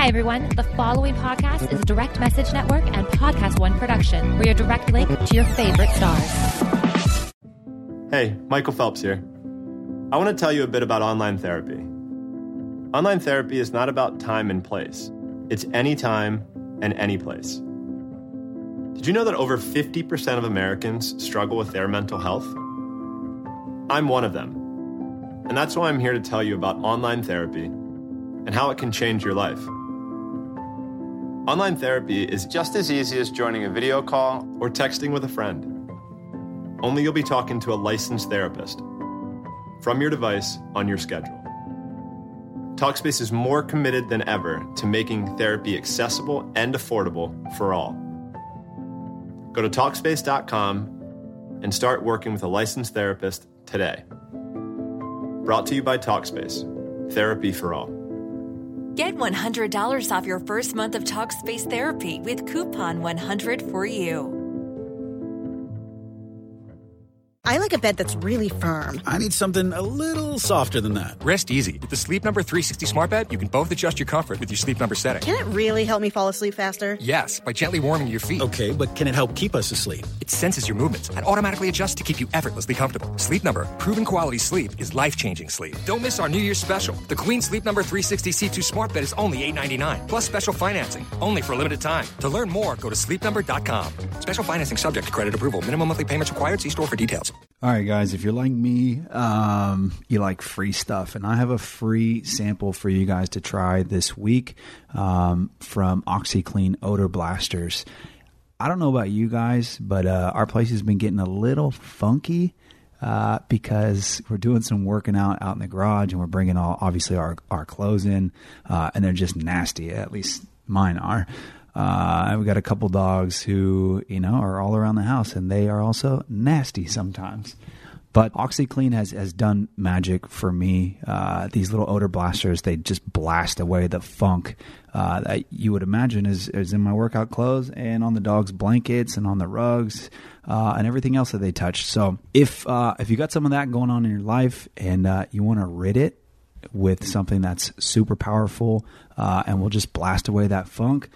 Hi, everyone. The following podcast is a Direct Message Network and Podcast One production. We're your direct link to your favorite stars. Hey, Michael Phelps here. I want to tell you a bit about online therapy. Online therapy is not about time and place, it's any time and any place. Did you know that over 50% of Americans struggle with their mental health? I'm one of them. And that's why I'm here to tell you about online therapy and how it can change your life. Online therapy is just as easy as joining a video call or texting with a friend. Only you'll be talking to a licensed therapist from your device on your schedule. Talkspace is more committed than ever to making therapy accessible and affordable for all. Go to Talkspace.com and start working with a licensed therapist today. Brought to you by Talkspace, therapy for all. Get $100 off your first month of Talkspace therapy with coupon 100 for you. I like a bed that's really firm. I need something a little softer than that. Rest easy. With the Sleep Number 360 Smart Bed, you can both adjust your comfort with your Sleep Number setting. Can it really help me fall asleep faster? Yes, by gently warming your feet. Okay, but can it help keep us asleep? It senses your movements and automatically adjusts to keep you effortlessly comfortable. Sleep Number, proven quality sleep is life-changing sleep. Don't miss our New Year's special. The Queen Sleep Number 360 C2 Smart Bed is only $8.99 plus special financing, only for a limited time. To learn more, go to sleepnumber.com. Special financing subject to credit approval. Minimum monthly payments required. See store for details. All right, guys, if you're like me, um, you like free stuff. And I have a free sample for you guys to try this week um, from OxiClean Odor Blasters. I don't know about you guys, but uh, our place has been getting a little funky. Uh, because we're doing some working out out in the garage and we're bringing all obviously our, our clothes in uh, and they're just nasty at least mine are uh, we got a couple dogs who, you know, are all around the house and they are also nasty sometimes. But OxiClean has, has done magic for me. Uh, these little odor blasters, they just blast away the funk uh, that you would imagine is, is in my workout clothes and on the dog's blankets and on the rugs uh, and everything else that they touch. So if, uh, if you got some of that going on in your life and uh, you want to rid it with something that's super powerful uh, and will just blast away that funk,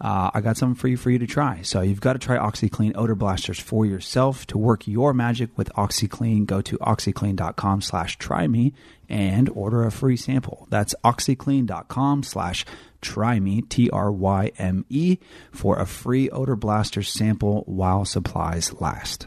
uh, I got something for you for you to try. So you've got to try OxiClean odor blasters for yourself to work your magic with OxiClean. Go to oxiclean.com slash try me and order a free sample. That's oxiclean.com slash try me, T R Y M E, for a free odor blaster sample while supplies last.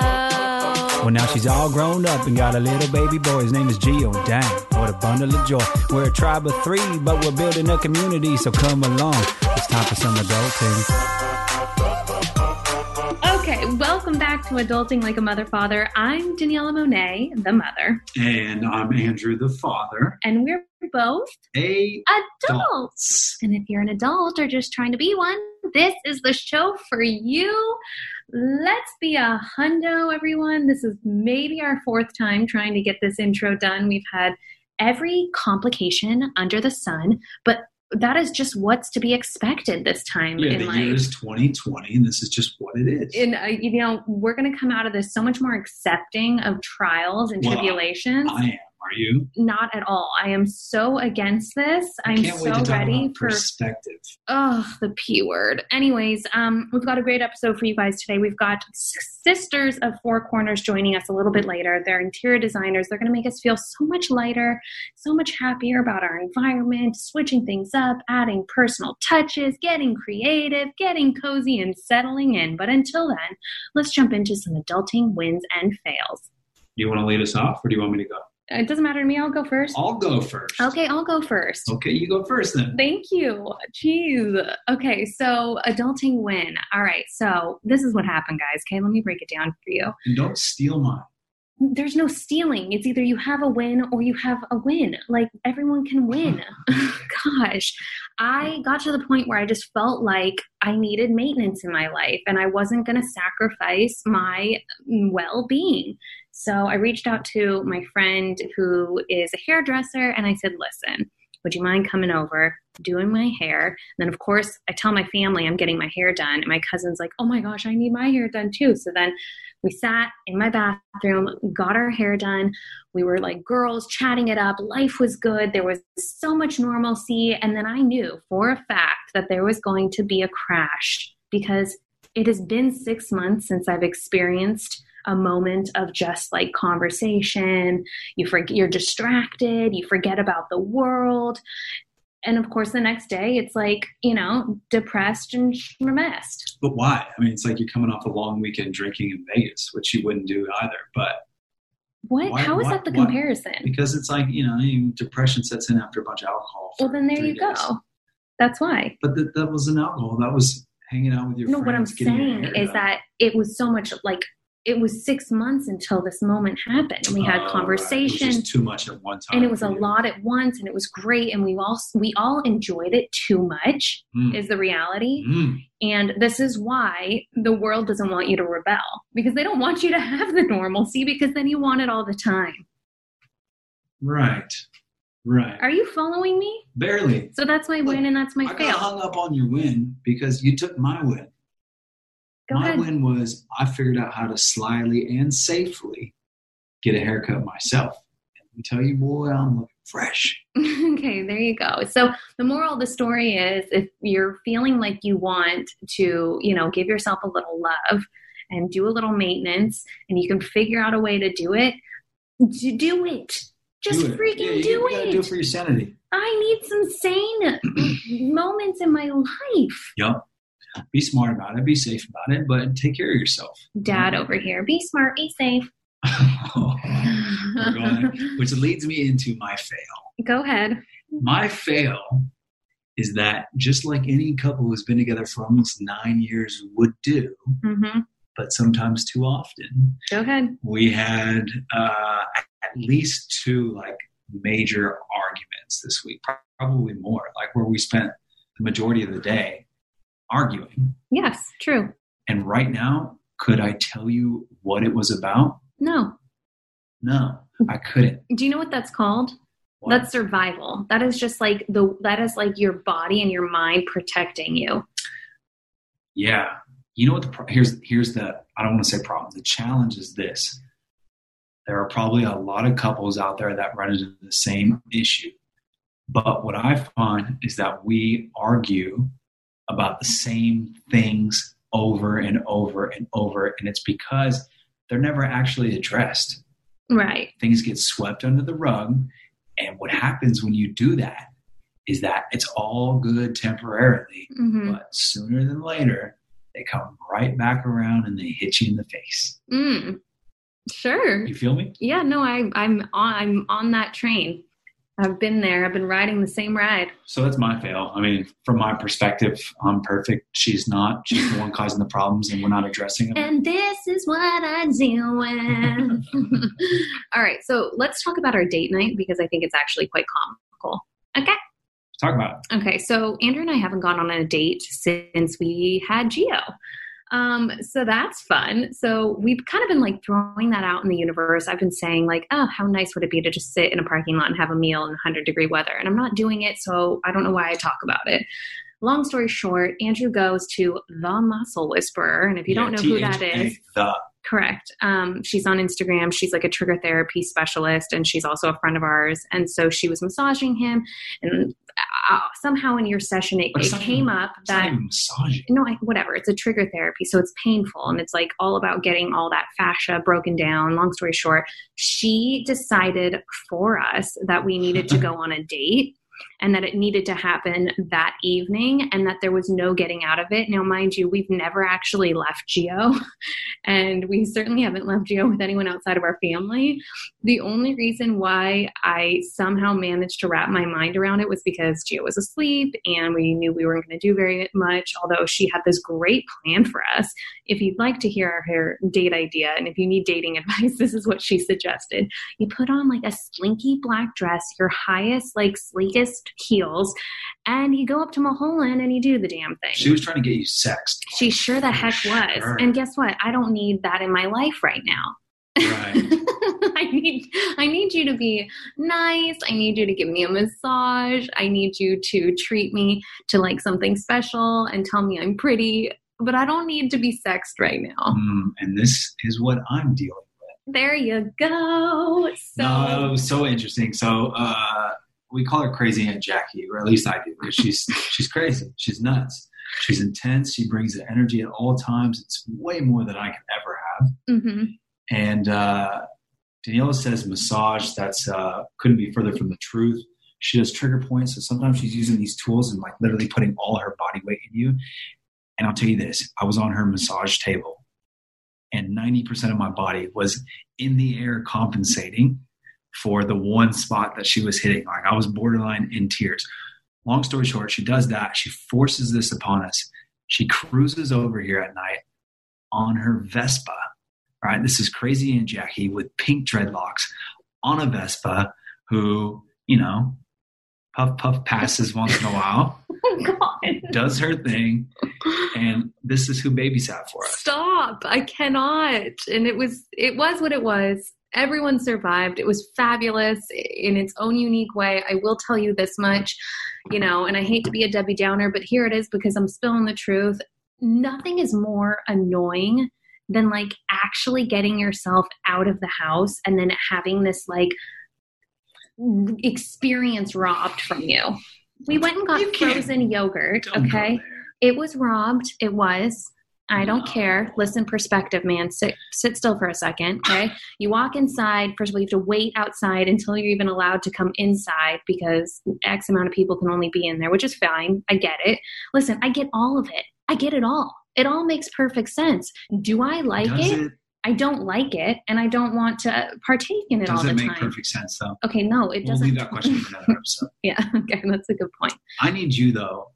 Well, now she's all grown up and got a little baby boy. His name is Gio. Dang, what a bundle of joy. We're a tribe of three, but we're building a community, so come along. It's time for some adulting. Okay, welcome back to Adulting Like a Mother Father. I'm Daniella Monet, the mother, And I'm Andrew, the father. and we're both A adults. And if you're an adult or just trying to be one, this is the show for you. Let's be a hundo, everyone. This is maybe our fourth time trying to get this intro done. We've had every complication under the sun, but that is just what's to be expected this time yeah, in the life. year is 2020, and this is just what it is. and uh, you know we're going to come out of this so much more accepting of trials and Well, tribulations I am. Are you? not at all. I am so against this. I i'm can't so wait to talk ready for perspective. oh the p word. Anyways um we've got a great episode for you guys today. We've got sisters of four corners joining us a little bit later. They're interior designers. They're going to make us feel so much lighter so much happier about our environment switching things up adding personal touches getting creative getting cozy and settling in. But until then let's jump into some adulting wins and fails. Do You want to lead us off, or do you want me to go? It doesn't matter to me i'll go first I'll go first. okay i'll go first Okay, you go first then. Thank you. Jeez. Okay, so adulting win. All right, so this is what happened, guys. Okay, let me break it down for you. And don't steal mine. there's no stealing. It's either you have a win or you have a win. Like everyone can win. Gosh, I got to the point where I just felt like I needed maintenance in my life and I wasn't going to sacrifice my well being. So I reached out to my friend who is a hairdresser and I said, listen, would you mind coming over, doing my hair? And then, of course, I tell my family I'm getting my hair done. And my cousin's like, oh my gosh, I need my hair done too. So then we sat in my bathroom, got our hair done. We were like girls chatting it up. Life was good. There was so much normalcy. And then I knew for a fact that there was going to be a crash because it has been six months since I've experienced a moment of just like conversation. You forget, you're distracted. You forget about the world. And of course, the next day it's like, you know, depressed and messed. But why? I mean, it's like you're coming off a long weekend drinking in Vegas, which you wouldn't do either. But what? Why- How is why- that the why- comparison? because it's like, you know, depression sets in after a bunch of alcohol. Well, then there you go. That's why. But that, that was an alcohol. That was hanging out with your friends. No, friends. what I'm saying is done. that it was so much like it was six months until this moment happened. And we had Oh, right. conversation. It was just too much at one time. and it was a lot at once and it was great and we all we all enjoyed it too much Mm. is the reality Mm. and this is why the world doesn't want you to rebel because they don't want you to have the normalcy because then you want it all the time Right. Right. are you following me Barely. so that's my win and that's my I fail hung up on your win because you took my win. Go my ahead win was I figured out how to slyly and safely get a haircut myself. And I tell you, boy, I'm looking fresh. okay, there you go. So the moral of the story is if you're feeling like you want to, you know, give yourself a little love and do a little maintenance and you can figure out a way to do it, d- do it. Just Do it. freaking Yeah, you do gotta it. Do it for your sanity. I need some sane moments in my life. Yep. Be smart about it. Be safe about it, but take care of yourself. Dad over here. Be smart, be safe. We're going, which leads me into my fail. Go ahead. My fail is that just like any couple who's been together for almost nine years would do, hmm but sometimes too often, Go ahead. we had uh, at least two like major arguments this week, probably more, like where we spent the majority of the day arguing. Yes, true. And right now, could I tell you what it was about? No. No, I couldn't. Do you know what that's called? What? That's survival. That is just like the that is like your body and your mind protecting you. Yeah. You know what the here's here's the I don't want to say problem. The challenge is this. There are probably a lot of couples out there that run into the same issue. But what I find is that we argue about the same things over and over and over and it's because they're never actually addressed. Right. Things get swept under the rug and what happens when you do that is that it's all good temporarily hmm but sooner than later, they come right back around and they hit you in the face. Mm. Sure. You feel me? Yeah. No, I, I'm on. I'm on that train. I've been there. I've been riding the same ride. So that's my fail. I mean, from my perspective, I'm perfect. She's not. She's the one causing the problems, and we're not addressing them. And this is what I deal with. All right. So let's talk about our date night because I think it's actually quite comical. Okay. Talk about it. Okay, so Andrew and I haven't gone on a date since we had Gio. Um, so that's fun. So we've kind of been like throwing that out in the universe. I've been saying like, oh, how nice would it be to just sit in a parking lot and have a meal in 100 degree weather? And I'm not doing it, so I don't know why I talk about it. Long story short, Andrew goes to the Muscle Whisperer, and if you don't know who that is, The. Correct. Um, she's on Instagram. She's like a trigger therapy specialist, and she's also a friend of ours. And so she was massaging him, and uh, somehow in your session, it, it came up that no, I, whatever. It's a trigger therapy, so it's painful, and it's like all about getting all that fascia broken down. Long story short, she decided for us that we needed to go on a date. And that it needed to happen that evening and that there was no getting out of it. Now, mind you, we've never actually left Gio, and we certainly haven't left Gio with anyone outside of our family. The only reason why I somehow managed to wrap my mind around it was because Gio was asleep and we knew we weren't going to do very much, although she had this great plan for us. If you'd like to hear her date idea and if you need dating advice, this is what she suggested. You put on like a slinky black dress, your highest, like sleekest heels, and you go up to Mulholland and you do the damn thing. She was trying to get you sexed. She sure the heck was. Sure. And guess what? I don't need that in my life right now. Right. I need I need you to be nice. I need you to give me a massage. I need you to treat me to like something special and tell me I'm pretty. But I don't need to be sexed right now. Mm, and this is what I'm dealing with. There you go. So no, so interesting. So uh, we call her Crazy Aunt Jackie, or at least I do, because she's she's crazy. She's nuts. She's intense. She brings the energy at all times. It's way more than I can ever have. Mhm. And uh, Daniella says massage. That's uh, couldn't be further from the truth. She does trigger points, so sometimes she's using these tools and like literally putting all her body weight in you. And I'll tell you this: I was on her massage table, and ninety percent of my body was in the air compensating for the one spot that she was hitting. Like I was borderline in tears. Long story short, she does that. She forces this upon us. She cruises over here at night on her Vespa. All right, this is crazy and Jackie with pink dreadlocks on a Vespa who, you know, puff puff passes once in a while, Oh God. does her thing, and this is who babysat for us. Stop. I cannot. And it was it was what it was. Everyone survived. It was fabulous in its own unique way. I will tell you this much, you know, and I hate to be a Debbie Downer, but here it is because I'm spilling the truth. Nothing is more annoying than like actually getting yourself out of the house and then having this like experience robbed from you. We went and got frozen yogurt, okay? It was robbed. It was. I don't care. Listen, perspective, man. Sit, sit still for a second, okay? You walk inside. First of all, you have to wait outside until you're even allowed to come inside because X amount of people can only be in there, which is fine. I get it. Listen, I get all of it. I get it all. It all makes perfect sense. Do I like it? it? I don't like it, and I don't want to partake in it all Does the it make perfect sense though? Okay, no, it We'll doesn't. We leave that question for another episode. yeah, okay, that's a good point. I need you though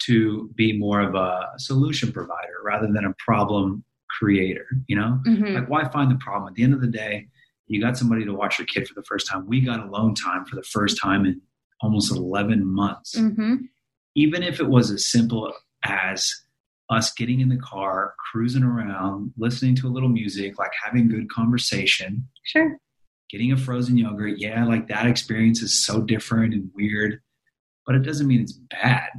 to be more of a solution provider rather than a problem creator. You know, Mhm. like why find the problem? At the end of the day, you got somebody to watch your kid for the first time. We got alone time for the first time in almost eleven months. hmm Even if it was as simple as us getting in the car, cruising around, listening to a little music, like having good conversation, Sure. getting a frozen yogurt. Yeah, like that experience is so different and weird, but it doesn't mean it's bad.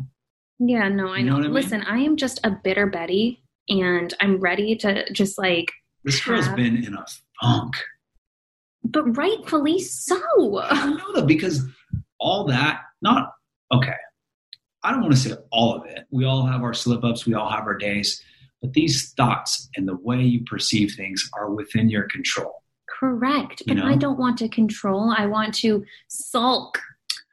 Yeah, no, I You know know. I mean? Listen, I am just a bitter Betty, and I'm ready to just like, This girl's been in a funk. but rightfully so. I know though, because all that, not okay. I don't want to say all of it. We all have our slip ups, we all have our days, but these thoughts and the way you perceive things are within your control. Correct. You But know? I don't want to control. I want to sulk.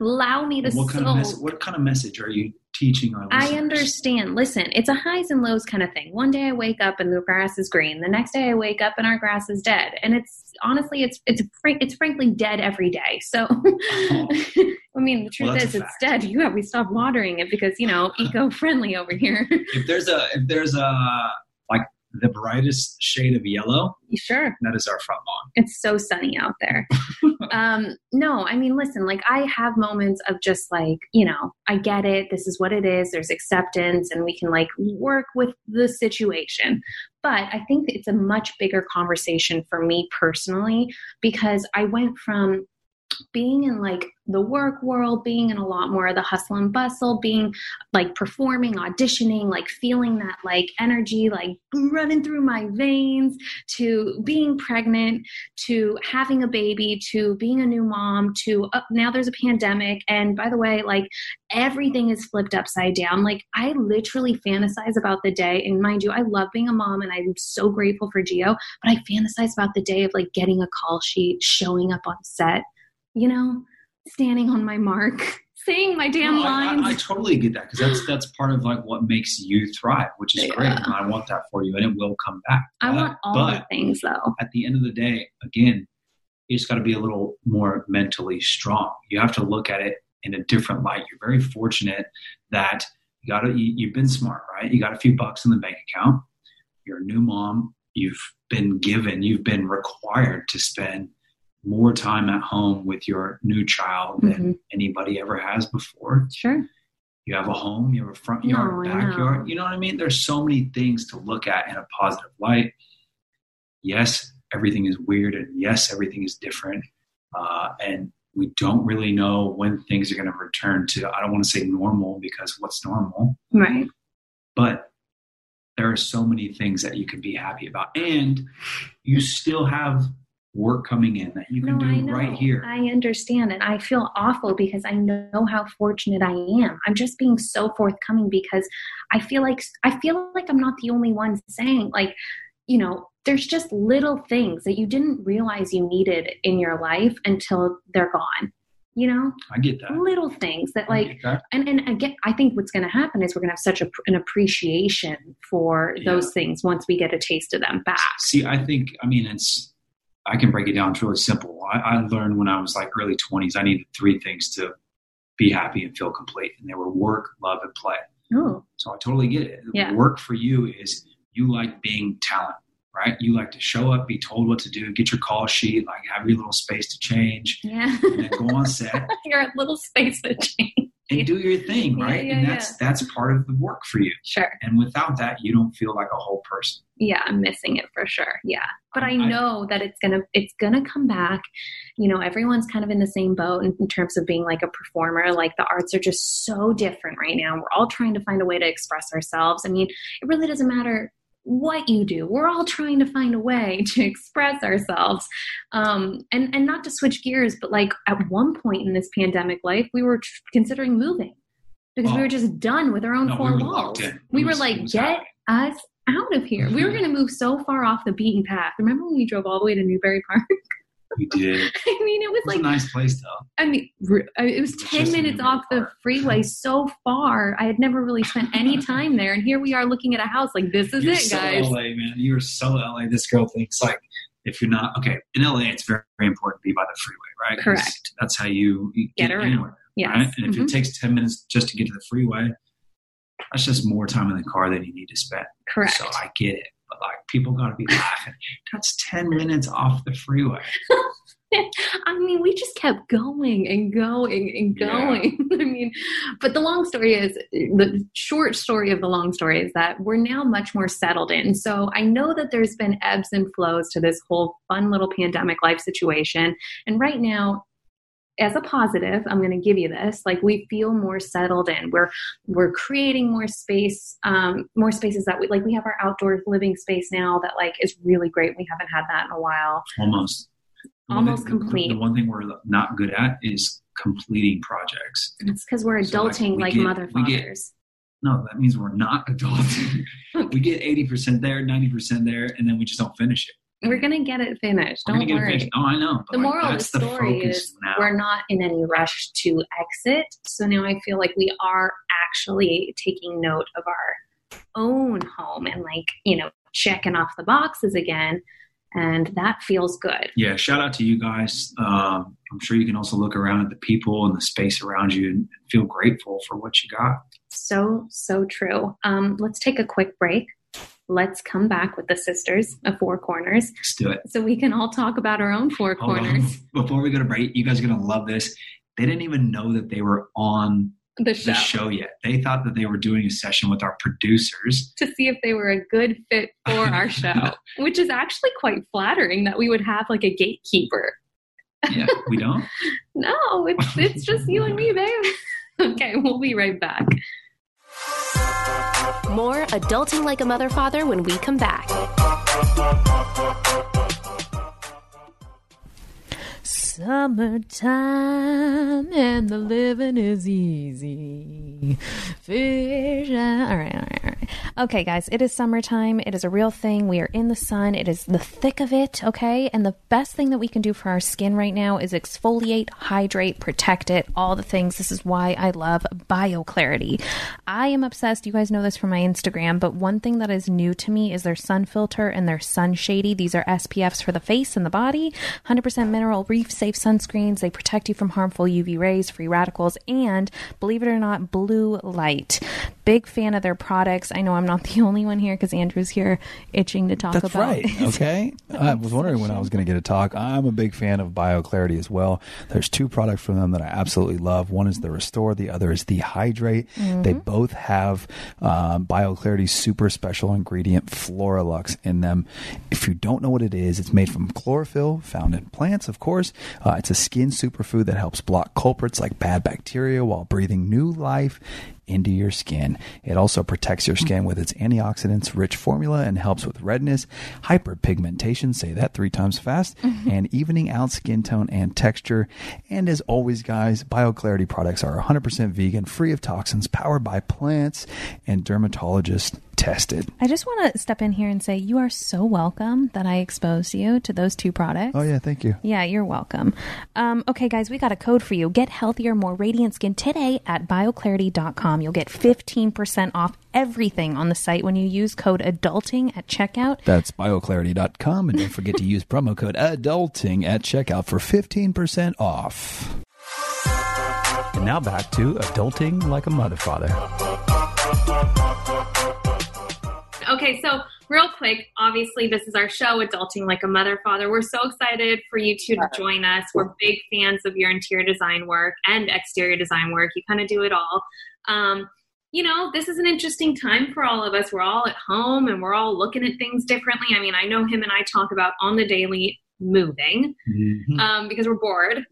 Allow me to What kind of sulk. message? What kind of message are you teaching our listeners? I understand. Listen, it's a highs and lows kind of thing. One day I wake up and the grass is green. The next day I wake up and our grass is dead. And it's honestly, it's it's it's frankly dead every day. So, I mean, the truth Oh. Well, is, it's dead. You have we stop watering it because you know eco friendly over here. If there's a if there's a like the brightest shade of yellow, sure. that is our front lawn. it's so sunny out there. um, no, I mean, listen, like I have moments of just like, you know, I get it. This is what it is. There's acceptance and we can like work with the situation. But I think it's a much bigger conversation for me personally because I went from being in like the work world, being in a lot more of the hustle and bustle, being like performing, auditioning, like feeling that like energy like running through my veins to being pregnant to having a baby to being a new mom to uh, now there's a pandemic and by the way like everything is flipped upside down. Like i literally fantasize about the day and mind you i love being a mom and i'm so grateful for Gio but i fantasize about the day of like getting a call sheet showing up on set you know standing on my mark saying my damn No, I, lines. I, I totally get that because that's that's part of like what makes you thrive, which is great. And I want that for you, and it will come back. I But- want all but the things though. at the end of the day, again, you just got to be a little more mentally strong. You have to look at it in a different light. You're very fortunate that you got. You, you've been smart, right? You got a few bucks in the bank account. You're a new mom. You've been given. You've been required to spend more time at home with your new child than Mhm. anybody ever has before. Sure. You have a home, you have a front yard, No, backyard. You know what I mean? There's so many things to look at in a positive light. Yes, everything is weird, and yes, everything is different. Uh, and we don't really know when things are going to return to, I don't want to say normal because what's normal, Right. but there are so many things that you can be happy about. And you still have work coming in that you can no, do right here. I understand, and I feel awful because I know how fortunate I am. I'm just being so forthcoming because I feel like I feel like I'm not the only one saying like, you know, there's just little things that you didn't realize you needed in your life until they're gone. You know, I get that. little things that like that. and and again i think what's going to happen is we're going to have such a, an appreciation for Yeah. those things once we get a taste of them back See, I think, I mean, it's, I can break it down. It's really simple. I, I learned when I was like early 20s, I needed three things to be happy and feel complete. And they were work, love, and play. oh So I totally get it. Yeah. Work for you is you like being talent, right? You like to show up, be told what to do, get your call sheet, like have your little space to change, yeah and then go on set you're little space to change and do your thing, right? yeah, and that's that's part of the work for you. sure. And without that, you don't feel like a whole person. yeah i'm missing it for sure. Yeah. But um, i I- know that it's gonna it's gonna come back. You know everyone's kind of in the same boat in, in terms of being like a performer. Like the arts are just so different right now. We're all trying to find a way to express ourselves. I mean it really doesn't matter what you do we're all trying to find a way to express ourselves um, and and not to switch gears but like at one point in this pandemic life we were tr- considering moving because we Oh. were just done with our own No, four were walls we It were like get us out of here. We were going to move so far off the beaten path. Remember when we drove all the way to Newbury Park? We did. I mean, it was It was like a nice place, though. I mean, mean, it was It's 10 minutes off the freeway so far. I had never really spent any time there. And here we are looking at a house like, this is You're it, so guys. LA, man. You're so LA. This girl thinks like if you're not okay in LA, it's very, very important to be by the freeway, right? Correct. That's how you, you Get get, around. anywhere, Yes. right? And if Mhm. it takes ten minutes just to get to the freeway, that's just more time in the car than you need to spend. Correct. So I get it, like people got to be laughing. That's ten minutes off the freeway. I mean, we just kept going and going and Yeah. going. I mean, but the long story is the short story of the long story is that we're now much more settled in. So I know that there's been ebbs and flows to this whole fun little pandemic life situation. And right now, as a positive, I'm going to give you this. Like we feel more settled in. We're we're creating more space, um, more spaces that we like. We have our outdoor living space now that like is really great. We haven't had that in a while. Almost. Almost the- complete. The one thing we're not good at is completing projects. It's because we're So, like, adulting we like, get- mother fathers. No, that means we're not adulting. we get eighty percent there, ninety percent there, and then we just don't finish it. We're gonna get it finished. Don't gonna get it worry. finished. Oh, I know. The moral of the story is now. we're not in any rush to exit. So now I feel like we are actually taking note of our own home and like, you know, checking off the boxes again. And that feels good. yeah, shout out to you guys. Um, I'm sure you can also look around at the people and the space around you and feel grateful for what you got. So, so true. Um, let's take a quick break. Let's come back with the sisters of Four Corners Let's do it. so we can all talk about our own four Hold on. corners. Before we go to break, you guys are gonna love this. They didn't even know that they were on The show. the show yet. They thought that they were doing a session with our producers. to see if they were a good fit for our show, which is actually quite flattering that we would have like a gatekeeper. Yeah, we don't. No, it's it's just you and me, babe. Okay, we'll be right back. More Adulting Like a Mother Father when we come back. Summertime and the living is easy. Fish. Uh, all right, all right, all right. Okay, guys, it is summertime. It is a real thing. We are in the sun. It is the thick of it, okay? And the best thing that we can do for our skin right now is exfoliate, hydrate, protect it, all the things. This is why I love BioClarity. I am obsessed. You guys know this from my Instagram, but one thing that is new to me is their sun filter and their sun shady. These are SPFs for the face and the body, 100% mineral reef safe sunscreens. They protect you from harmful UV rays, free radicals, and believe it or not, blue light. Big fan of their products. I know I'm not the only one here because Andrew's here itching to talk That's about right. Okay. I was wondering when I was going to get a talk. I'm a big fan of BioClarity as well. There's two products from them that I absolutely love. One is the Restore, the other is the Hydrate. They both have um, BioClarity's super special ingredient Floralux in them. If you don't know what it is, it's made from chlorophyll found in plants, of course. Uh, it's a skin superfood that helps block culprits like bad bacteria while breathing new life into your skin. It also protects your skin with its antioxidants rich formula and helps with redness, hyperpigmentation, say that three times fast, mm-hmm. and evening out skin tone and texture. And as always, guys, BioClarity products are 100% vegan, free of toxins, powered by plants, and dermatologist tested. I just want to step in here and say you are so welcome that I exposed you to those two products. Oh, yeah, thank you. Yeah, you're welcome. Um, okay, guys, we got a code for you. Get healthier, more radiant skin today at bioclarity.com. You'll get 15% off everything on the site when you use code adulting at checkout. That's bioclarity.com. And don't forget to use promo code adulting at checkout for 15% off. And now back to adulting like a mother father. Okay, so real quick, obviously this is our show, Adulting Like a Mother Father. We're so excited for you two to join us. We're big fans of your interior design work and exterior design work. You kind of do it all. Um, you know, this is an interesting time for all of us. We're all at home and we're all looking at things differently. I mean, I know him and I talk about on the daily moving um, because we're bored.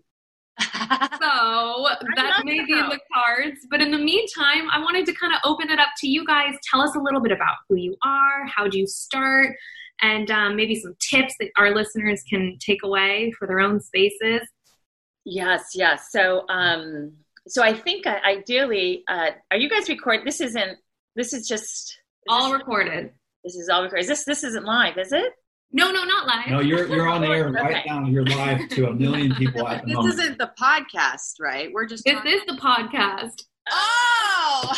so that may be in the cards. But in the meantime, I wanted to kind of open it up to you guys. Tell us a little bit about who you are, how do you start, and um, maybe some tips that our listeners can take away for their own spaces. Yes, yes. So, um, so I think uh, ideally, uh, are you guys recording? This isn't. This is just is All this, recorded. This is all recorded. Is this this isn't live, is it? No, no, not live. No, you're you're on air Okay. right now. You're live to a million people at the This moment. isn't the podcast, right? We're just. This is the podcast. Oh!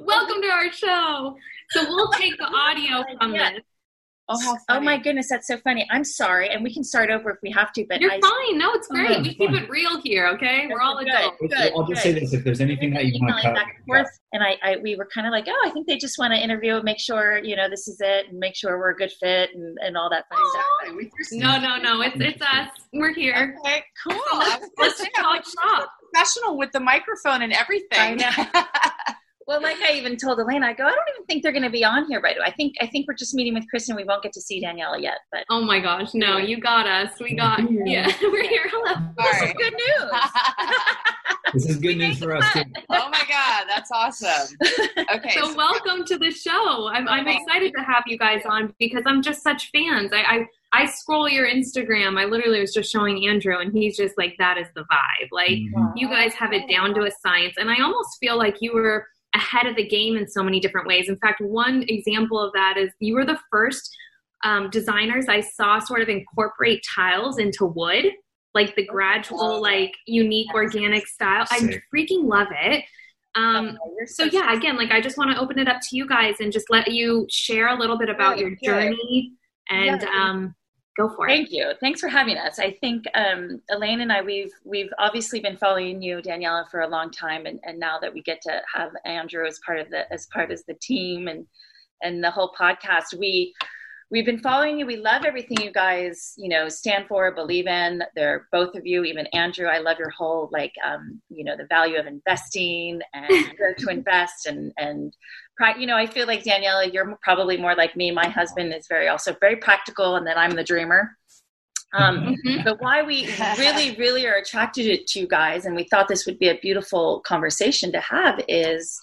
Welcome to our show. So we'll take the audio from Yeah. this. Oh, how Oh my goodness, that's so funny. I'm sorry, and we can start over if we have to. But You're I, fine. No, it's Oh, great. no, we keep fine. it real here, okay? We're all Good. adults. Good, I'll just good. say this: if there's anything that you want to emailing cut, back and forth, and I, I, we were kind of like, oh, I think they just want to interview, and make sure you know this is it, and make sure we're a good fit, and, and all that fun stuff. Okay, we just- No, no, no. It's it's us. We're here. Okay, cool. I was gonna Let's talk shop. professional with the microphone and everything. I know. Well, like I even told Elaine, I go, I don't even think they're going to be on here right away. I think I think we're just meeting with Kristen. We won't get to see Daniella yet, but Oh my gosh, no, you got us. We got yeah, we're here. Hello. All this is good news. this is good news for us too. oh my God, that's awesome. Okay. So welcome to the show. I'm I'm excited to have you guys on because I'm just such fans. I, I I scroll your Instagram. I literally was just showing Andrew, and he's just like, "That is the vibe." Like Mhm. you guys have it down to a science, and I almost feel like you were ahead of the game in so many different ways. In fact, one example of that is you were the first um, designers I saw sort of incorporate tiles into wood, like the gradual, like unique organic style. I freaking love it. Um, Oh, so yeah, again, like I just want to open it up to you guys and just let you share a little bit about your journey and um, go for it. Thank you. Thanks for having us. I think um, Elaine and I we've we've obviously been following you, Daniella, for a long time, and, and now that we get to have Andrew as part of the as part of the team and and the whole podcast, we we've been following you. We love everything you guys you know stand for, believe in. They're both of you, even Andrew. I love your whole like um, you know the value of investing and where to invest and and pri- you know, I feel like Daniella, you're probably more like me. My husband is very also very practical, and then I'm the dreamer. Um, Mhm. but why we really, really are attracted to you guys, and we thought this would be a beautiful conversation to have, is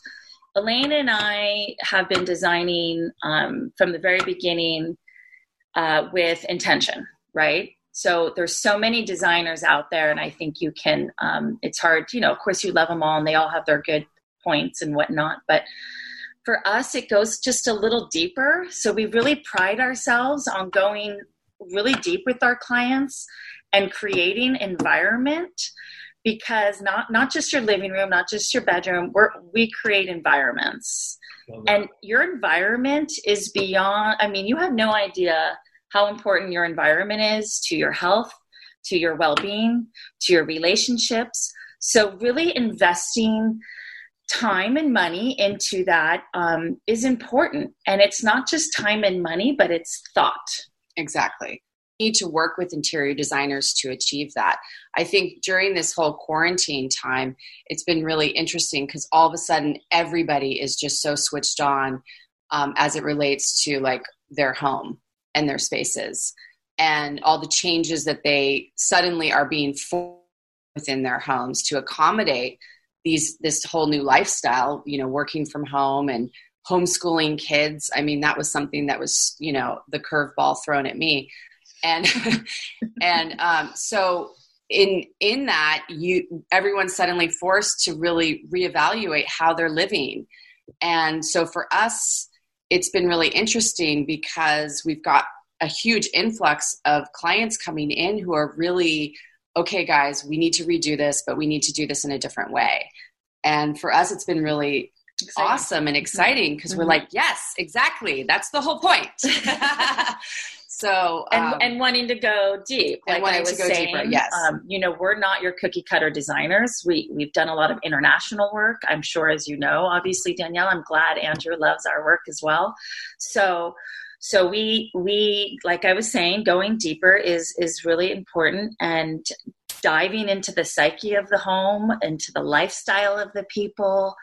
Elaine and I have been designing um, from the very beginning uh, with intention, right? So there's so many designers out there, and I think you can. Um, it's hard, you know. Of course, you love them all, and they all have their good points and whatnot. But for us, it goes just a little deeper. So we really pride ourselves on going really deep with our clients and creating environment because not not just your living room not just your bedroom we we create environments. And your environment is beyond i mean you have no idea how important your environment is to your health to your well-being to your relationships. So really investing time and money into that um, is important. And it's not just time and money but it's thought. Exactly. Need to work with interior designers to achieve that. I think during this whole quarantine time, it's been really interesting because all of a sudden everybody is just so switched on um, as it relates to like their home and their spaces and all the changes that they suddenly are being forced within their homes to accommodate these this whole new lifestyle you know working from home and homeschooling kids i mean that was something that was you know the curveball thrown at me and and um, so in in that you everyone's suddenly forced to really reevaluate how they're living. And so for us it's been really interesting because we've got a huge influx of clients coming in who are really okay guys we need to redo this but we need to do this in a different way. And for us it's been really Exciting. awesome and exciting because we're Mhm. like yes exactly. That's the whole point so and, um, and wanting to go deep like wanting I was to go saying, deeper, yes. um, you know we're not your cookie cutter designers we we've done a lot of international work i'm sure as you know obviously danielle i'm glad andrew loves our work as well so so we we like i was saying going deeper is is really important and diving into the psyche of the home into the lifestyle of the people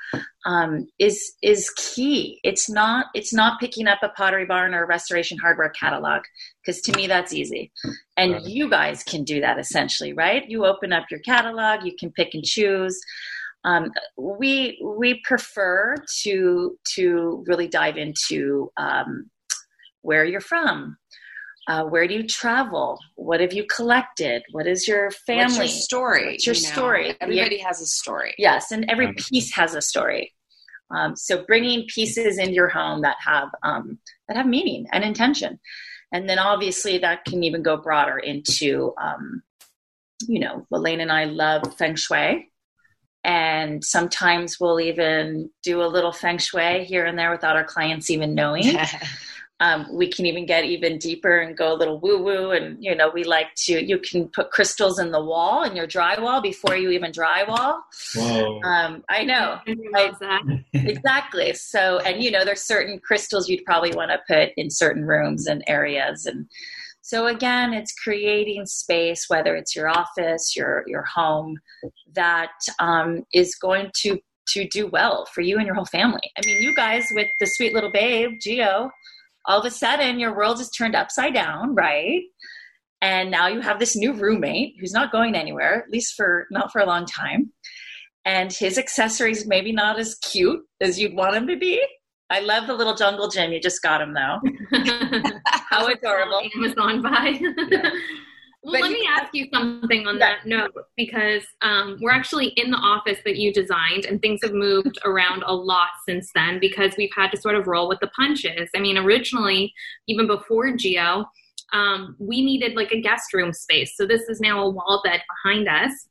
um, is is key. It's not it's not picking up a pottery barn or a restoration hardware catalog because to me that's easy. And Right. you guys can do that essentially right? You open up your catalog you can pick and choose. Um, we we prefer to to really dive into um, where you're from uh, where do you travel? What have you collected? What is your family what's your story What's your you know? story? Everybody has a story. Yes, and every piece has a story. Um, so bringing pieces into your home that have um, that have meaning and intention, and then obviously that can even go broader into, um, you know, Elaine and I love feng shui, and sometimes we'll even do a little feng shui here and there without our clients even knowing. um, we can even get even deeper and go a little woo woo. And, you know, we like to, you can put crystals in the wall in your drywall before you even drywall. Whoa. Um, I know. Andrew exactly. So, and, you know, there's certain crystals you'd probably want to put in certain rooms and areas. And so, again, it's creating space, whether it's your office, your, your home, that um, is going to to do well for you and your whole family. I mean, you guys with the sweet little babe, Gio, all of a sudden your world is turned upside down, right? And now you have this new roommate who's not going anywhere, at least for not for a long time. And his accessories maybe not as cute as you'd want him to be. I love the little jungle gym. You just got him though. How adorable. Amazon buy. Yeah. Well, let me ask you something on that note because um, we're actually in the office that you designed, and things have moved around a lot since then because we've had to sort of roll with the punches. I mean, originally, even before Gio, um, we needed like a guest room space. So this is now a wall bed behind us.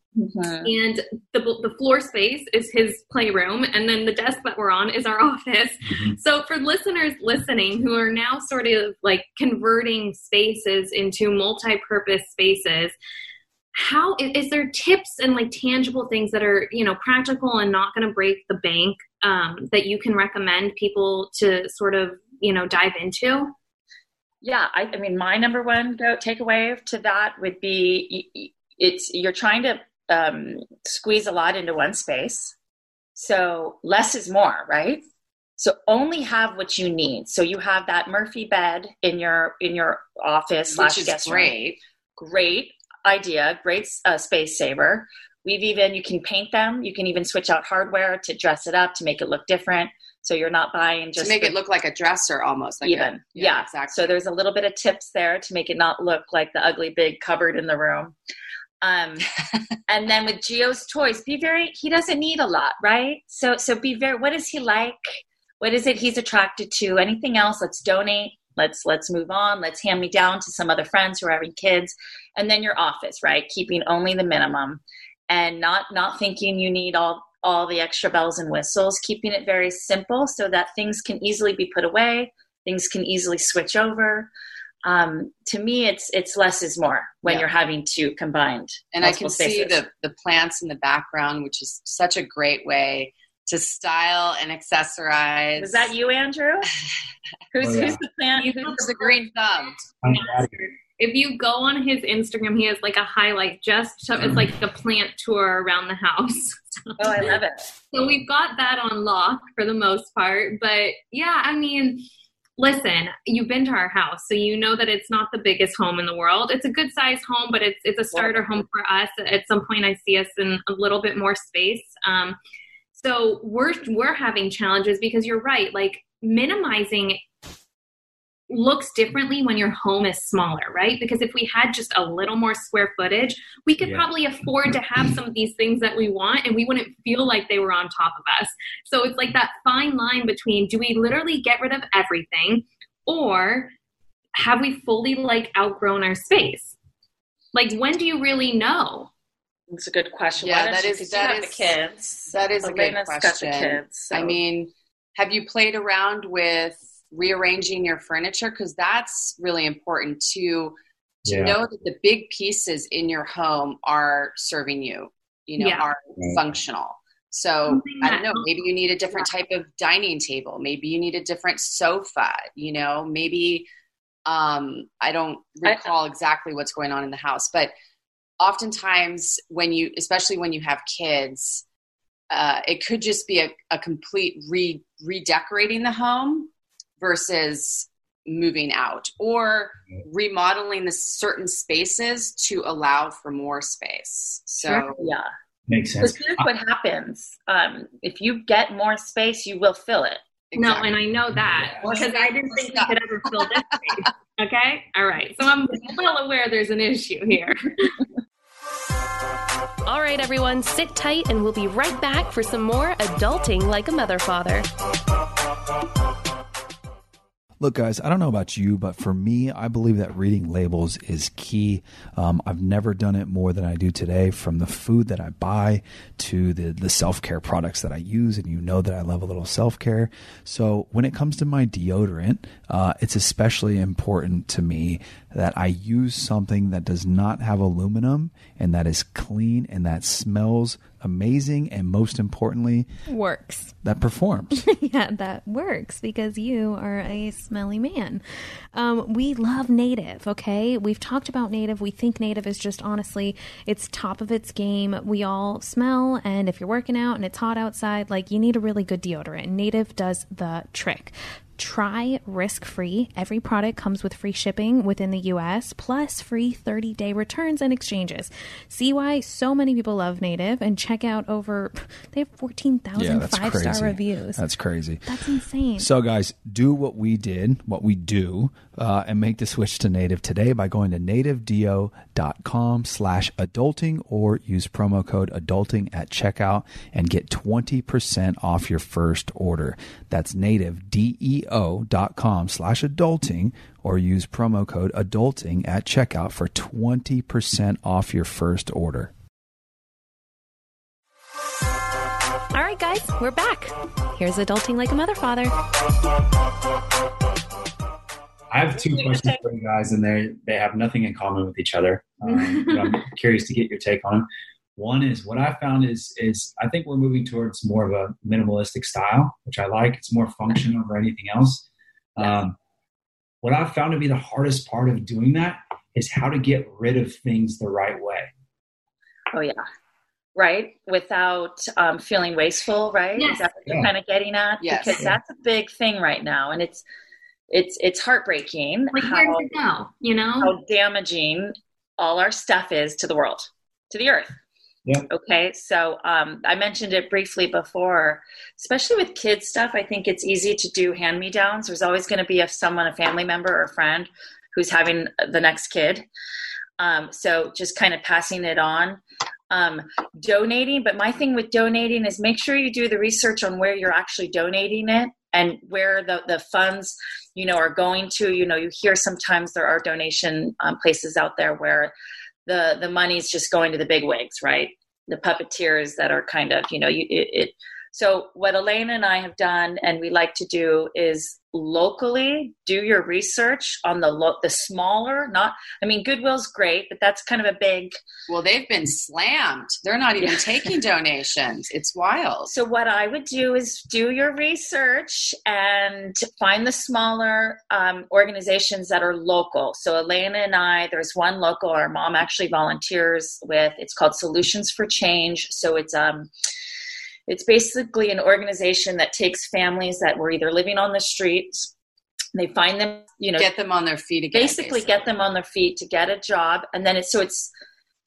And the, the floor space is his playroom and then the desk that we're on is our office. Mhm. so for listeners listening who are now sort of like converting spaces into multi-purpose spaces how is is there tips and like tangible things that are you know practical and not going to break the bank um, that you can recommend people to sort of you know dive into? Yeah, I, I mean, my number one go takeaway to that would be y- y- it's you're trying to um, squeeze a lot into one space, so less is more, right? So only have what you need. So you have that Murphy bed in your in your office slash which is guest room. great Great idea, great uh, space saver. We've even you can paint them. You can even switch out hardware to dress it up to make it look different. So you're not buying just to make the- it look like a dresser almost like even a, yeah, exactly so there's a little bit of tips there to make it not look like the ugly big cupboard in the room Um, and then with Gio's toys, be very, he doesn't need a lot, right? So, so be very, what is he like? What is it he's attracted to? Anything else? Let's donate. Let's, let's move on. Let's hand me down to some other friends who are having kids. And then your office, right? Keeping only the minimum and not, not thinking you need all, all the extra bells and whistles, keeping it very simple so that things can easily be put away. Things can easily switch over um, to me it's it's less is more when yeah. you're having to combined and i can spaces. see the the plants in the background which is such a great way to style and accessorize. Is that you andrew? Who's, oh, yeah. who's the plant? Who's the green thumb if you go on his instagram he has like a highlight just to, it's like a plant tour around the house. Oh i love it. So we've got that on lock for the most part but yeah i mean listen, you've been to our house, so you know that it's not the biggest home in the world. It's a good size home, but it's it's a starter home for us. At some point, I see us in a little bit more space. Um, so we're we're having challenges because you're right. Like minimizing looks differently when your home is smaller, right? Because if we had just a little more square footage, we could yeah. probably afford to have some of these things that we want and we wouldn't feel like they were on top of us. So it's like that fine line between do we literally get rid of everything or have we fully like outgrown our space? Like when do you really know? It's a good question. Yeah, that is that is kids. That is Elena's a good question. Kids, so. I mean, have you played around with rearranging your furniture because that's really important to to yeah. know that the big pieces in your home are serving you you know yeah. are functional. So i don't know maybe you need a different type of dining table. Maybe you need a different sofa you know? Maybe um i don't recall exactly what's going on in the house but oftentimes when you especially when you have kids uh, it could just be a, a complete re redecorating the home versus moving out or remodeling the certain spaces to allow for more space. So sure. yeah. Makes sense. Because here's what happens. Um, if you get more space, you will fill it. Exactly. No, and I know that because I didn't think we could ever fill this space. Okay? All right. So I'm well aware there's an issue here. All right, everyone, sit tight and we'll be right back for some more adulting like a mother father. Look, guys, I don't know about you, but for me, I believe that reading labels is key. Um, I've never done it more than I do today, from the food that I buy to the, the self care products that I use. And you know that I love a little self care. So when it comes to my deodorant, uh, it's especially important to me that I use something that does not have aluminum and that is clean and that smells amazing and most importantly works. that performs. Yeah that works because you are a smelly man. Um, we love native okay? We've talked about native. We think native is just honestly it's top of its game. We all smell and if you're working out and it's hot outside like you need a really good deodorant. Native does the trick Try risk free. Every product comes with free shipping within the US, plus free 30 day returns and exchanges. See why so many people love Native and check out over, they have 14,000 yeah, five star reviews. That's crazy. That's insane. So, guys, do what we did, what we do, uh, and make the switch to Native today by going to nativedeo.com slash adulting or use promo code adulting at checkout and get 20% off your first order. That's native, D E com slash adulting or use promo code adulting at checkout for 20% off your first order. All right, guys, we're back. Here's Adulting Like a Mother Father. I have two questions for you guys, and they they have nothing in common with each other. Um, I'm curious to get your take on. One is what I found is is I think we're moving towards more of a minimalistic style, which I like. It's more function over anything else. Um, what I've found to be the hardest part of doing that is how to get rid of things the right way. Oh yeah, right. Without um, feeling wasteful, right? Yes. Is that what you're kind of getting at? Yes. Because that's a big thing right now, and it's it's it's heartbreaking. Like how, where to go? You know how damaging all our stuff is to the world, to the earth. Yeah. Okay. So um, I mentioned it briefly before, especially with kids stuff. I think it's easy to do hand me downs. There's always going to be a someone, a family member or a friend who's having the next kid. Um, so just kind of passing it on. Um, donating, but my thing with donating is make sure you do the research on where you're actually donating it and where the, the funds, you know, are going to. You know, you hear sometimes there are donation um, places out there where the the money's just going to the big wigs, right? The puppeteers that are kind of, you know, you, it, it so what Elena and I have done, and we like to do, is locally do your research on the lo- the smaller. Not, I mean, Goodwill's great, but that's kind of a big. Well, they've been slammed. They're not even taking donations. It's wild. So what I would do is do your research and find the smaller um, organizations that are local. So Elena and I, there's one local. Our mom actually volunteers with. It's called Solutions for Change. So it's um it's basically an organization that takes families that were either living on the streets, they find them, you know, get them on their feet again. Basically, basically. get them on their feet to get a job, and then it's so it's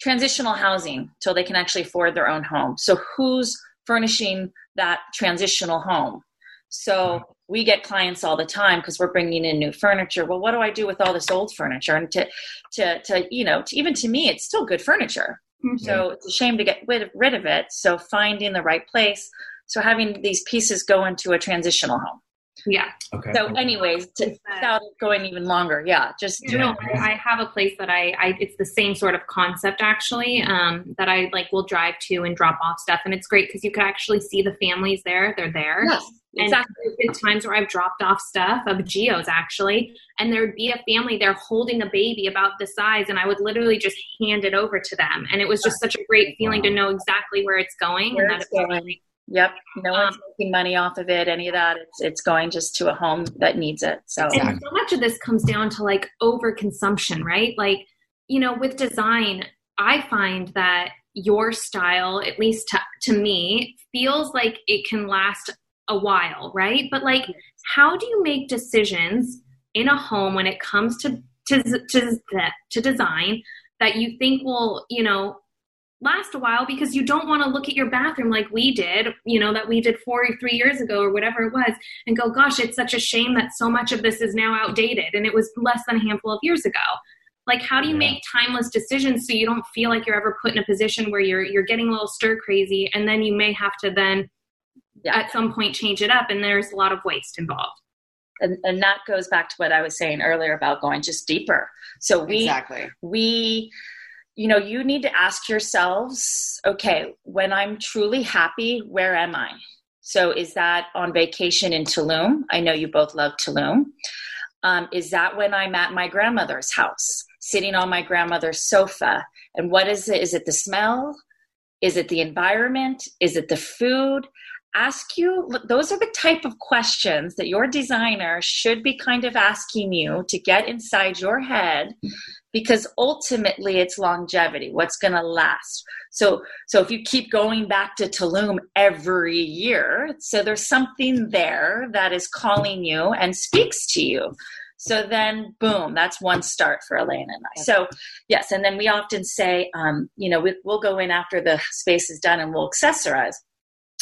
transitional housing till they can actually afford their own home. So who's furnishing that transitional home? So mm-hmm. we get clients all the time because we're bringing in new furniture. Well, what do I do with all this old furniture? And to, to, to you know, to, even to me, it's still good furniture. Mm-hmm. So it's a shame to get rid of, rid of it. So finding the right place. So having these pieces go into a transitional home. Yeah. Okay. So, anyways, to, without going even longer, yeah, just you know, I have a place that I, I, it's the same sort of concept actually, um, that I like will drive to and drop off stuff, and it's great because you can actually see the families there. They're there. Yes. Exactly. And there's been times where I've dropped off stuff of Gio's actually, and there'd be a family there holding a baby about the size, and I would literally just hand it over to them, and it was just such a great feeling to know exactly where it's going where and that it's going. Yep, no one's um, making money off of it. Any of that, it's it's going just to a home that needs it. So, and so much of this comes down to like overconsumption, right? Like, you know, with design, I find that your style, at least to, to me, feels like it can last a while, right? But like, how do you make decisions in a home when it comes to to to, to design that you think will, you know, last a while because you don't want to look at your bathroom like we did, you know, that we did four or three years ago or whatever it was, and go, gosh, it's such a shame that so much of this is now outdated and it was less than a handful of years ago. Like, how do you yeah. make timeless decisions so you don't feel like you're ever put in a position where you're you're getting a little stir crazy, and then you may have to then yeah. at some point change it up and there's a lot of waste involved and, and that goes back to what i was saying earlier about going just deeper so we exactly we you know you need to ask yourselves okay when i'm truly happy where am i? So is that on vacation in tulum? I know you both love tulum. Um, is that when i'm at my grandmother's house sitting on my grandmother's sofa? And what is it? Is it the smell? Is it the environment? Is it the food ask you those are the type of questions that your designer should be kind of asking you to get inside your head because ultimately it's longevity what's going to last. So so if you keep going back to Tulum every year so there's something there that is calling you and speaks to you. So then boom that's one start for elena and i. So yes and then we often say um, you know we, we'll go in after the space is done and we'll accessorize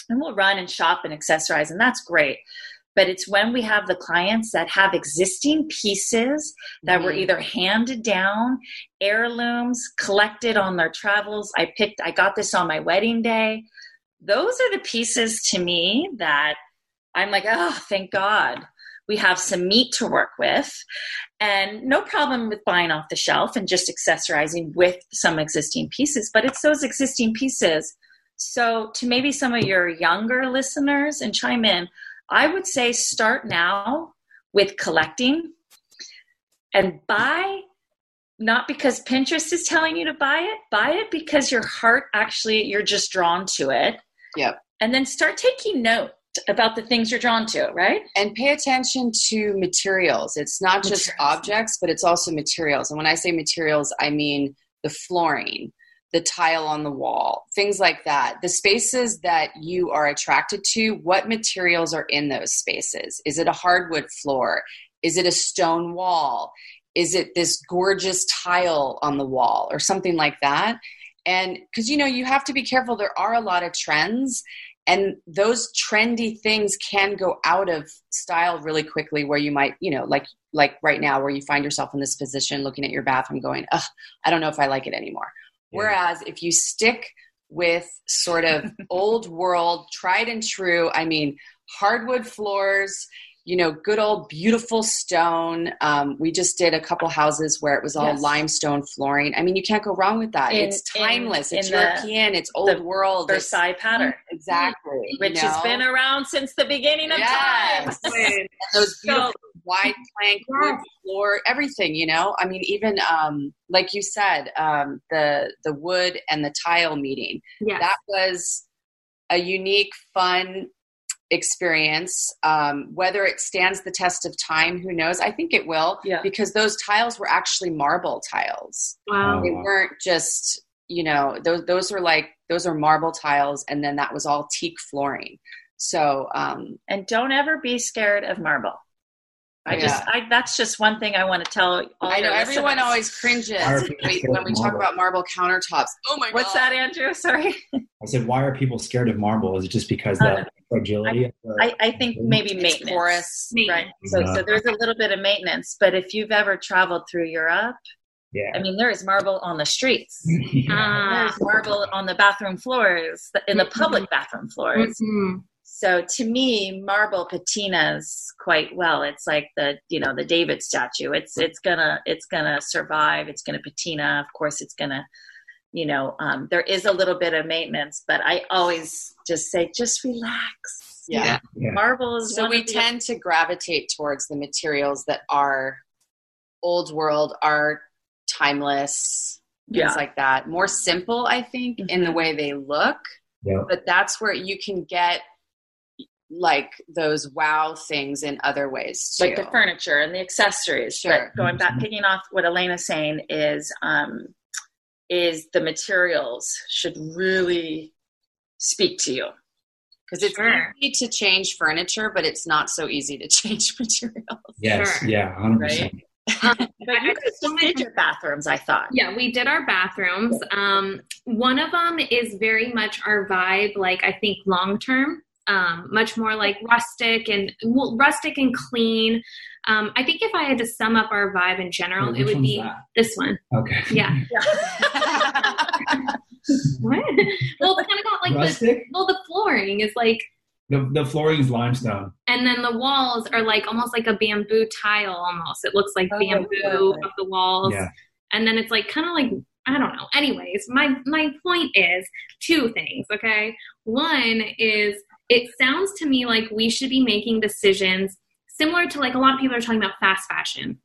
and we'll run and shop and accessorize, and that's great. But it's when we have the clients that have existing pieces that mm-hmm. were either handed down, heirlooms, collected on their travels. I picked, I got this on my wedding day. Those are the pieces to me that I'm like, oh, thank God we have some meat to work with and no problem with buying off the shelf and just accessorizing with some existing pieces but it's those existing pieces so, to maybe some of your younger listeners and chime in, I would say start now with collecting and buy not because Pinterest is telling you to buy it, buy it because your heart actually you're just drawn to it. Yep. And then start taking note about the things you're drawn to, right? And pay attention to materials. It's not just objects, but it's also materials. And when I say materials, I mean the flooring, the tile on the wall, things like that. The spaces that you are attracted to, what materials are in those spaces? Is it a hardwood floor? Is it a stone wall? Is it this gorgeous tile on the wall or something like that? And because you know, you have to be careful, there are a lot of trends. and those trendy things can go out of style really quickly where you might you know like like right now where you find yourself in this position looking at your bathroom going Ugh, i don't know if i like it anymore yeah. whereas if you stick with sort of old world tried and true i mean hardwood floors you know, good old beautiful stone. Um, we just did a couple houses where it was all yes. limestone flooring. I mean, you can't go wrong with that. In, it's timeless. In, it's in European. The, it's old world. Versailles it's, pattern. Exactly. Which know? has been around since the beginning of yes. time. those beautiful wide plank wood floor, everything, you know? I mean, even um, like you said, um, the the wood and the tile meeting. Yes. That was a unique, fun experience. Um, whether it stands the test of time, who knows? I think it will, yeah. because those tiles were actually marble tiles. Wow, they weren't just you know those those are like those are marble tiles, and then that was all teak flooring. So, um, and don't ever be scared of marble. I yeah. just, I, that's just one thing I want to tell. I know everyone always cringes when we talk about marble countertops. Oh my god! What's that, Andrew? Sorry. I said, why are people scared of marble? Is it just because uh, the fragility? I, the, I, I, think maybe maintenance, porous, right? So, so there's a little bit of maintenance. But if you've ever traveled through Europe, yeah. I mean, there is marble on the streets. yeah. There's marble on the bathroom floors, in the public mm-hmm. bathroom floors. Mm-hmm. So to me, marble patinas quite well. It's like the you know the David statue. It's it's gonna it's gonna survive. It's gonna patina. Of course, it's gonna you know um, there is a little bit of maintenance, but I always just say just relax. Yeah, yeah. marble is. So we the- tend to gravitate towards the materials that are old world, are timeless, things yeah. like that. More simple, I think, mm-hmm. in the mm-hmm. way they look. Yeah. But that's where you can get like those wow things in other ways too. like the furniture and the accessories sure. but going back picking off what elena's saying is um is the materials should really speak to you because it's sure. easy to change furniture but it's not so easy to change materials yes sure. yeah 100% right? Um, but you guys did your bathrooms, I thought. Yeah, we did our bathrooms. Um, one of them is very much our vibe, like I think long term um, much more like rustic and well, rustic and clean. Um, I think if I had to sum up our vibe in general, Wait, it would be that? this one. Okay. Yeah. what? Well, it's kind of got like rustic? the well, the flooring is like the, the flooring is limestone. And then the walls are like almost like a bamboo tile almost. It looks like oh, bamboo yeah. of the walls. Yeah. And then it's like kind of like I don't know. Anyways, my my point is two things, okay? One is it sounds to me like we should be making decisions similar to like a lot of people are talking about fast fashion.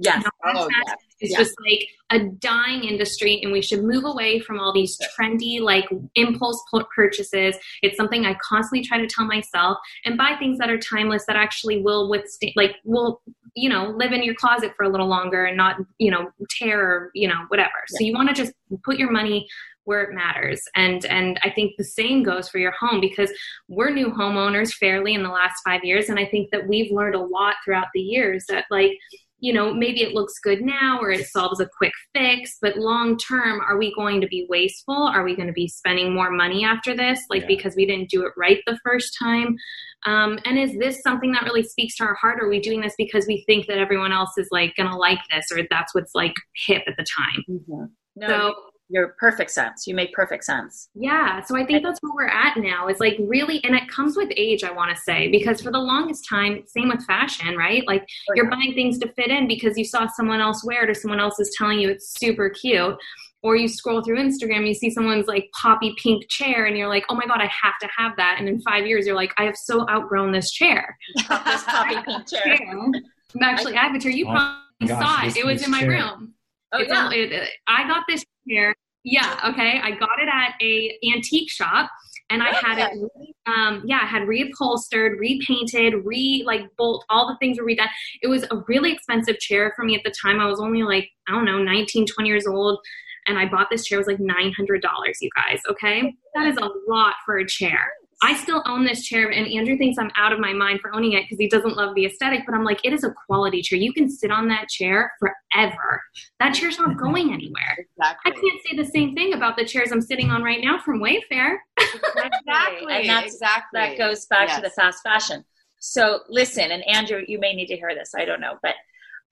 Yes. oh, yes. It's yes. just like a dying industry, and we should move away from all these trendy, like impulse purchases. It's something I constantly try to tell myself, and buy things that are timeless that actually will withstand, like, will, you know, live in your closet for a little longer and not, you know, tear or, you know, whatever. So you want to just put your money where it matters and and i think the same goes for your home because we're new homeowners fairly in the last five years and i think that we've learned a lot throughout the years that like you know maybe it looks good now or it solves a quick fix but long term are we going to be wasteful are we going to be spending more money after this like yeah. because we didn't do it right the first time um, and is this something that really speaks to our heart or are we doing this because we think that everyone else is like going to like this or that's what's like hip at the time mm-hmm. no, so your perfect sense. You make perfect sense. Yeah. So I think that's where we're at now is like really, and it comes with age, I want to say, because for the longest time, same with fashion, right? Like oh, you're buying things to fit in because you saw someone else wear it or someone else is telling you it's super cute. Or you scroll through Instagram, you see someone's like poppy pink chair, and you're like, oh my God, I have to have that. And in five years, you're like, I have so outgrown this chair. this poppy pink chair. Actually, I have a chair. You oh probably saw it. It was in my chair. room. Oh, it's yeah. All, it, I got this chair yeah. Okay. I got it at a antique shop and I had it, um, yeah, I had reupholstered, repainted, re like bolt, all the things were redone. It was a really expensive chair for me at the time. I was only like, I don't know, 19, 20 years old. And I bought this chair, it was like $900, you guys. Okay. That is a lot for a chair. I still own this chair, and Andrew thinks I'm out of my mind for owning it because he doesn't love the aesthetic. But I'm like, it is a quality chair. You can sit on that chair forever. That chair's not going anywhere. Exactly. I can't say the same thing about the chairs I'm sitting on right now from Wayfair. Exactly. And that's exactly. that goes back to the fast fashion. So listen, and Andrew, you may need to hear this. I don't know, but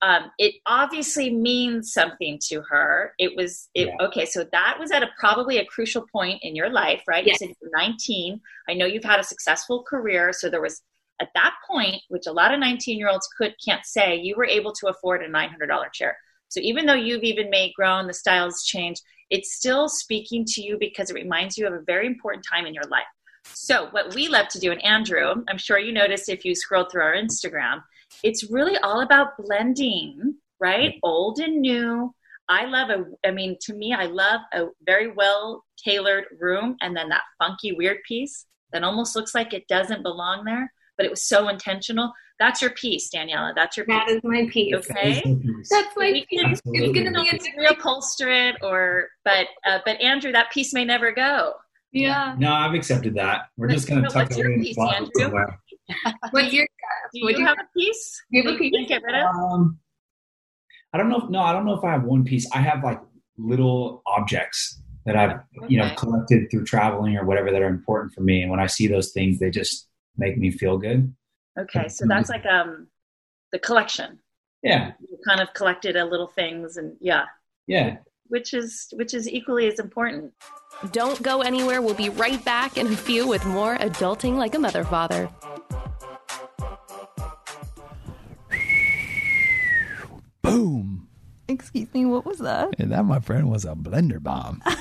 um, it obviously means something to her. It was it okay. So that was at a probably a crucial point in your life, right? Yes. You said you're 19. I know you've had a successful career, so there was at that point, which a lot of 19 year olds could can't say, you were able to afford a $900 chair. So even though you've even made grown, the styles change, it's still speaking to you because it reminds you of a very important time in your life. So what we love to do, and Andrew, I'm sure you noticed if you scrolled through our Instagram, it's really all about blending, right? Old and new. I love a, I mean, to me, I love a very well tailored room and then that funky weird piece that almost looks like it doesn't belong there, but it was so intentional. That's your piece, Daniella. That's your piece. That is my piece. Okay. That's my We piece. can- It's we gonna can be a either reupholster it or, but, uh, but Andrew, that piece may never go. yeah. No, I've accepted that. We're But- just going to but tuck what's it your in the piece, closet Andrew? somewhere. What's your Do What you do you have a piece? You have a that you piece? get rid of? Um, I don't know. If, no, I don't know if I have one piece. I have like little objects that I've you know collected through traveling or whatever that are important for me. And when I see those things, they just make me feel good. Okay, so that's like um the collection. Yeah, You kind of collected a little things and yeah, yeah. which is which is equally as important. Don't go anywhere. We'll be right back in a few with more Adulting Like a Mother Father. Excuse me, what was that? And that, my friend, was a blender bomb.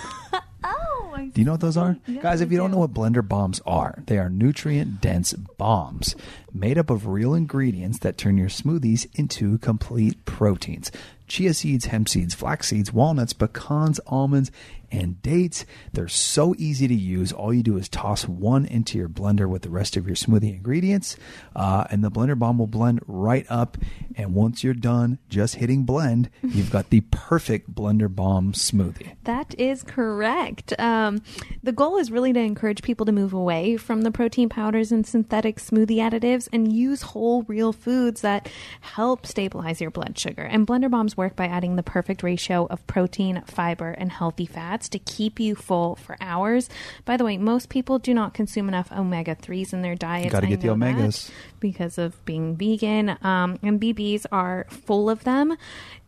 Oh, Do you know what those are? Yeah, Guys, if you don't know what blender bombs are, they are nutrient dense bombs made up of real ingredients that turn your smoothies into complete proteins. Chia seeds, hemp seeds, flax seeds, walnuts, pecans, almonds, and dates. They're so easy to use. All you do is toss one into your blender with the rest of your smoothie ingredients, uh, and the blender bomb will blend right up. And once you're done just hitting blend, you've got the perfect blender bomb smoothie. That is correct. Um, the goal is really to encourage people to move away from the protein powders and synthetic smoothie additives and use whole, real foods that help stabilize your blood sugar. And blender bombs work by adding the perfect ratio of protein, fiber, and healthy fats to keep you full for hours. By the way, most people do not consume enough omega 3s in their diets. Gotta get the omegas. because of being vegan. Um, and BBs are full of them.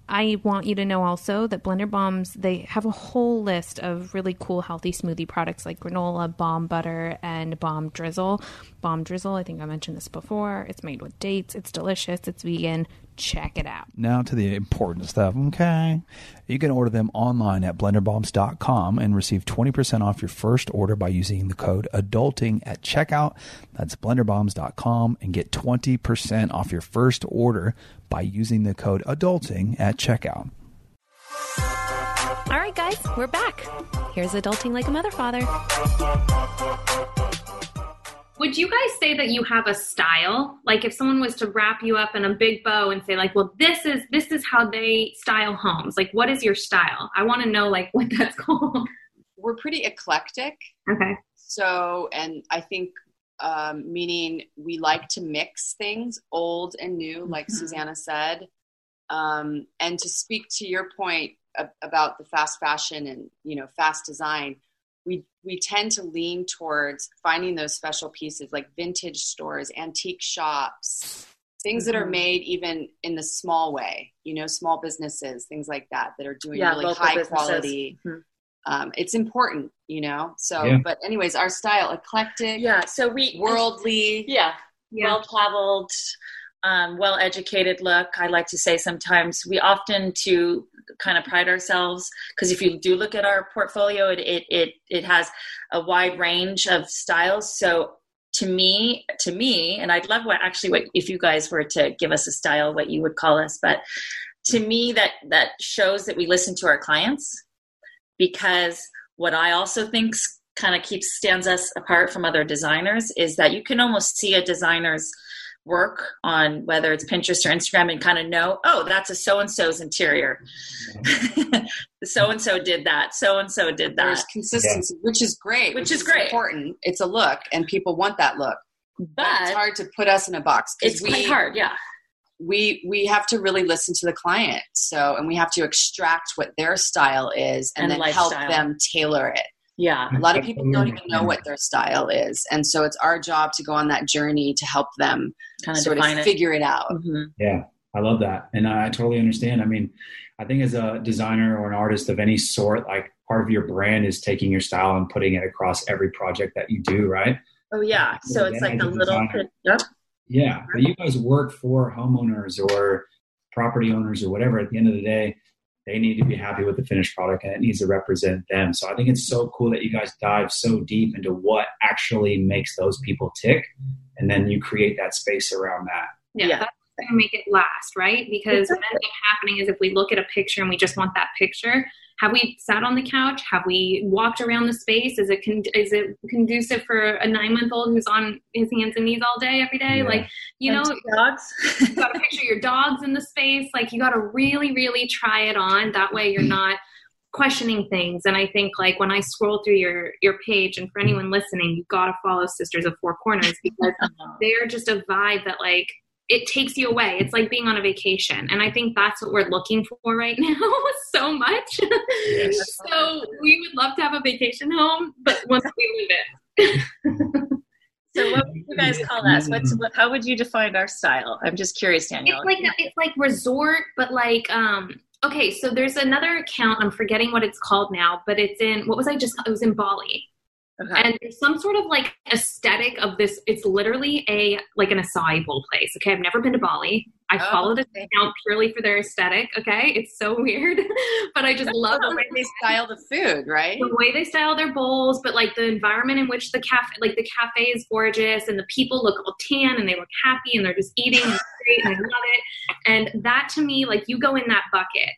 I want you to know also that Blender Bombs, they have a whole list of really cool healthy smoothie products like granola, bomb butter, and bomb drizzle. Bomb drizzle, I think I mentioned this before. It's made with dates. It's delicious. It's vegan. Check it out. Now to the important stuff, okay? You can order them online at blenderbombs.com and receive 20% off your first order by using the code adulting at checkout. That's blenderbombs.com and get 20% off your first order by using the code adulting at checkout. All right, guys, we're back. Here's Adulting Like a Mother Father. Would you guys say that you have a style? Like if someone was to wrap you up in a big bow and say like, "Well, this is this is how they style homes." Like what is your style? I want to know like what that's called. We're pretty eclectic. Okay. So, and I think um, meaning we like to mix things, old and new, like Susanna said. Um, and to speak to your point about the fast fashion and you know fast design, we we tend to lean towards finding those special pieces like vintage stores, antique shops, things that are Mhm. made even in the small way. You know, small businesses, things like that that are doing Yeah, really high businesses. quality Mhm. um, it's important, you know. So, Yeah. but anyways, our style eclectic, Yeah, so we worldly. yeah, Yeah. well traveled, um, well educated look. I like to say sometimes we often to kind of pride ourselves because if you do look at our portfolio, it, it it it has a wide range of styles. So to me, to me, and I'd love what actually what if you guys were to give us a style, what you would call us, but to me that that shows that we listen to our clients because what I also think kind of keeps stands us apart from other designers is that you can almost see a designer's work on whether it's Pinterest or Instagram and kind of know, oh, that's a so and so's interior. So and so did that. So and so did that. There's consistency, which is great. Which is great. Important. It's a look, and people want that look. But it's hard to put us in a box. It's quite hard, yeah. We we have to really listen to the client. So, and we have to extract what their style is, and, And then help them tailor it. Yeah. A lot of people don't even know what their style is, and so it's our job to go on that journey to help them Kinda sort of define it. figure it out. Mm-hmm. Yeah, I love that. And I totally understand. I mean, I think as a designer or an artist of any sort, like part of your brand is taking your style and putting it across every project that you do, right? Oh yeah. So it's like a a little designer. yep. Yeah. But you guys work for homeowners or property owners or whatever. At the end of the day, they need to be happy with the finished product and it needs to represent them. So I think it's so cool that you guys dive so deep into what actually makes those people tick. And then you create that space around that. Yeah, that's going to make it last, right? Because what ends up happening is if we look at a picture and we just want that picture, have we sat on the couch? Have we walked around the space? Is it con- is it conducive for a nine month old who's on his hands and knees all day every day? Yeah. Like you And know, dogs. you got to picture your dogs in the space. Like you got to really, really try it on. That way, you're not questioning things. And I think like when I scroll through your your page, and for anyone listening, you got to follow Sisters of Four Corners because they're just a vibe that like it takes you away. It's like being on a vacation. And I think that's what we're looking for right now so much. so we would love to have a vacation home, but once we leave it. So what would you guys call us? What's what, how would you define our style? I'm just curious, Danielle. It's like it's like resort, but like um okay, so there's another account, I'm forgetting what it's called now, but it's in what was I just it was in Bali. Okay. And there's some sort of like aesthetic of this. It's literally a like an acai bowl place. Okay, I've never been to Bali. I Oh, follow this account purely for their aesthetic. Okay, it's so weird, but I just love the way they style the food, right? the way they style their bowls, but like the environment in which the cafe, like the cafe is gorgeous, and the people look all tan and they look happy and they're just eating and great and I love it. And that to me, like you go in that bucket.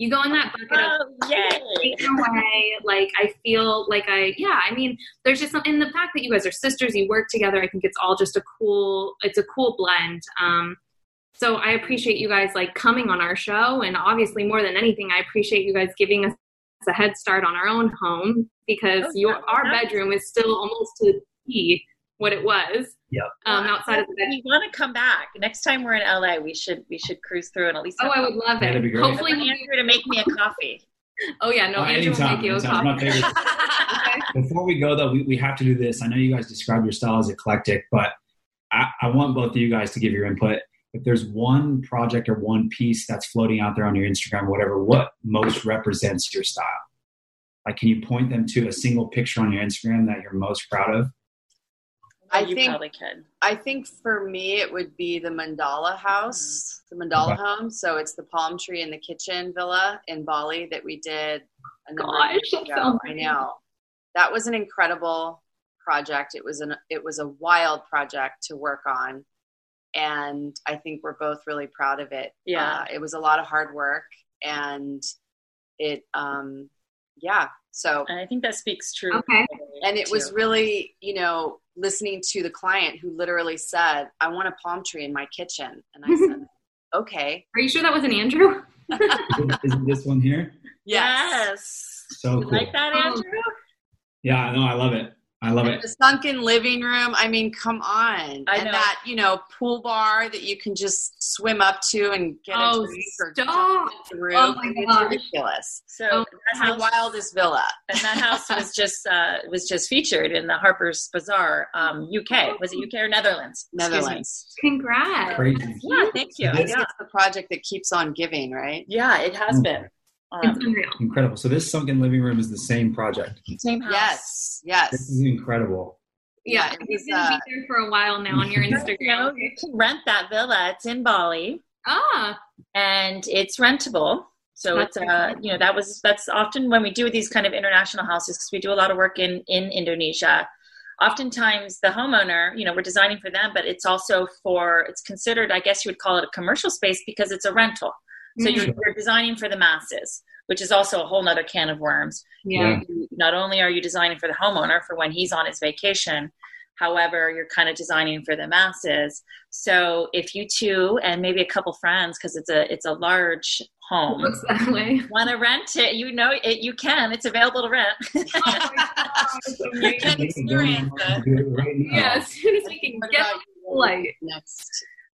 You go in that bucket of Oh, yay. away. Like I feel like I, yeah. I mean, there's just something. In the fact that you guys are sisters, you work together. I think it's all just a cool. It's a cool blend. Um, so I appreciate you guys like coming on our show, and obviously more than anything, I appreciate you guys giving us a head start on our own home because Oh, your our bedroom is still almost to T what it was. Yep. Um, outside of the we want to come back next time we're in LA. We should we should cruise through and at least. Oh, have I would love it. that'd be great. Hopefully, I want we'll Andrew to make me a coffee. Oh yeah, no, Oh, Andrew will anytime, make you a coffee. My. Before we go, though, we, we have to do this. I know you guys describe your style as eclectic, but I, I want both of you guys to give your input. If there's one project or one piece that's floating out there on your Instagram, whatever, what most represents your style? Like, can you point them to a single picture on your Instagram that you're most proud of? I you think- probably could. I think for me, it would be the Mandala house, the Mandala Okay. home. So it's the palm tree in the kitchen villa in Bali that we did a number of Gosh, years that ago. sounds I know that was an incredible project. It was an it was a wild project to work on, and I think we're both really proud of it. Yeah. Uh, it was a lot of hard work, and it um yeah. So And I think that speaks true. Okay. and it was really you know listening to the client who literally said i want a palm tree in my kitchen and i said okay Are you sure that wasn't Andrew? Isn't this one here? Yes. So cool. like that, oh. Andrew? Yeah, I know. I love it. I love And it. the sunken living room i mean come on I and know. that you know pool bar that you can just swim up to and get Oh, a drink or stop. jump off the roof Oh my it's gosh. ridiculous So Oh, that it's the wildest villa and that house was just uh, was just featured in the Harper's Bazaar, um, UK. Was it UK or Netherlands? Netherlands Congrats. Crazy. Yeah, thank you. i think Yeah, it's the project that keeps on giving right yeah it has been. It's Um, unreal. Incredible. So this sunken living room is the same project. same house. yes yes This is incredible. Yeah, it it's was, gonna uh, be there for a while now on your You know, Instagram. you can rent that villa. It's in Bali. Ah, and it's rentable. So That's it's uh, you know that was that's often when we do these kind of international houses because we do a lot of work in in Indonesia. Oftentimes the homeowner, you know, we're designing for them, but it's also for it's considered, I guess you would call it a commercial space because it's a rental. So Mhm. you're, you're designing for the masses, which is also a whole nother can of worms. yeah. You- Not only are you designing for the homeowner for when he's on his vacation, However, you're kind of designing for the masses. So if you two and maybe a couple friends, because it's a it's a large home, looks that way. want to rent it, you know it, you can. It's available to rent. you can experience it. Yeah, as soon as we can get flight. Next.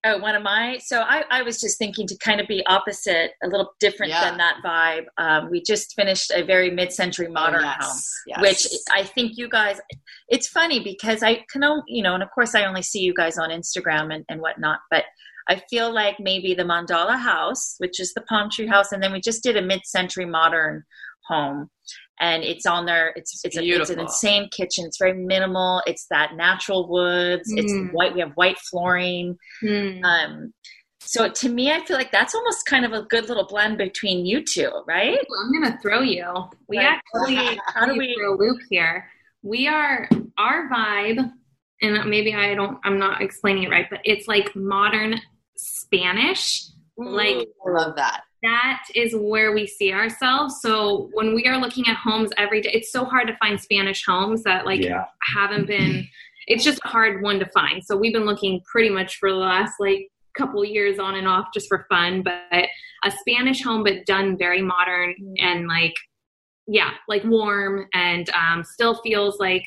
Oh, one of my so I, I was just thinking to kind of be opposite, a little different Yeah. than that vibe. Um, we just finished a very mid-century modern yes, home, yes. which I think you guys. It's funny because I can, only, you know, and of course I only see you guys on Instagram and, and whatnot, but I feel like maybe the Mandala House, which is the palm tree house, and then we just did a mid-century modern home, and it's on there. It's it's, a, it's an insane kitchen. It's very minimal. It's that natural woods. Mm. It's white. We have white flooring. Hmm. Um, so to me, I feel like that's almost kind of a good little blend between you two, right? Ooh, I'm gonna throw you. We Right. actually How do we- for a loop here? We are our vibe, and maybe I don't. I'm not explaining it right, but it's like modern Spanish. Like I love that. That is where we see ourselves. So when we are looking at homes every day, it's so hard to find Spanish homes that like Yeah. haven't been. It's just a hard one to find. So we've been looking pretty much for the last like couple years on and off just for fun. But a Spanish home, but done very modern and like yeah, like warm and um, still feels like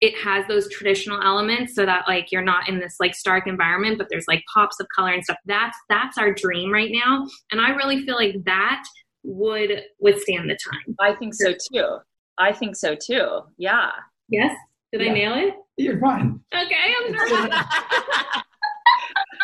it has those traditional elements so that like you're not in this like stark environment but there's like pops of color and stuff that's that's our dream right now and i really feel like that would withstand the time I think so too. I think so too. Yeah. yes did Yeah. i nail it You're fine. okay i'm nervous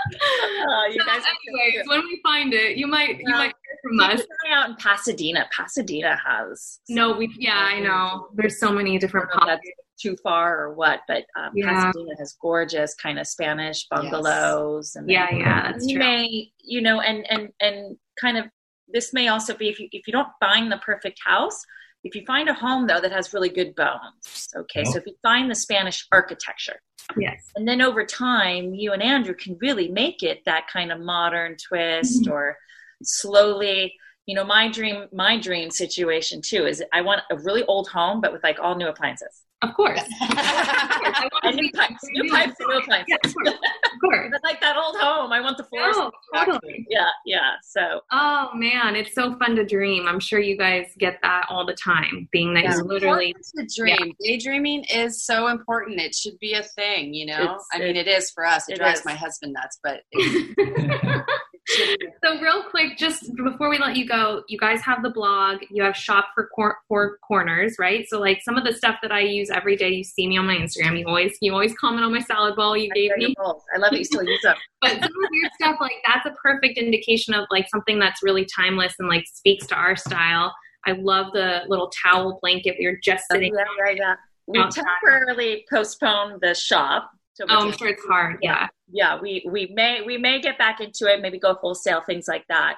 Oh, uh, you so guys. anyways when we find it you might you might hear from us an eye out in Pasadena. Pasadena has. no we yeah i know there's so many different oh, I don't know if pockets that's too far or what, but um, Yeah. Pasadena has gorgeous kind of Spanish bungalows. And yeah yeah that's you true may, you know, and and and kind of this may also be if you if you don't find the perfect house. If you find a home though that has really good bones, okay. So if you find the Spanish architecture, yes and then over time, you and Andrew can really make it that kind of modern twist Mm-hmm. or slowly. You know, my dream, my dream situation too is I want a really old home, but with like all new appliances. of course I want And to new be- pipes, new pipes and new appliances. Yeah, of course. Of course. But like that old home, I want the floors. Oh, totally. Yeah, yeah. So Oh man, it's so fun to dream. I'm sure you guys get that all the time, being that Yeah. you're literally It's a dream. Daydreaming is so important. It should be a thing, you know? It's- I mean, it is for us. It, it drives is. my husband nuts, but it, So real quick, just before we let you go, you guys have the blog. You have shop for cor- four corners, right? So like some of the stuff that I use every day, you see me on my Instagram. You always you always comment on my salad bowl you gave me. I love that you still use them. But some of your stuff, like that's a perfect indication of like something that's really timeless and like speaks to our style. I love the little towel blanket we were just oh, sitting. Yeah, yeah, yeah. We outside. temporarily postponed the shop. till Oh, I'm sure it's hard. Yeah. Yeah. We we may we may get back into it. Maybe go wholesale things like that.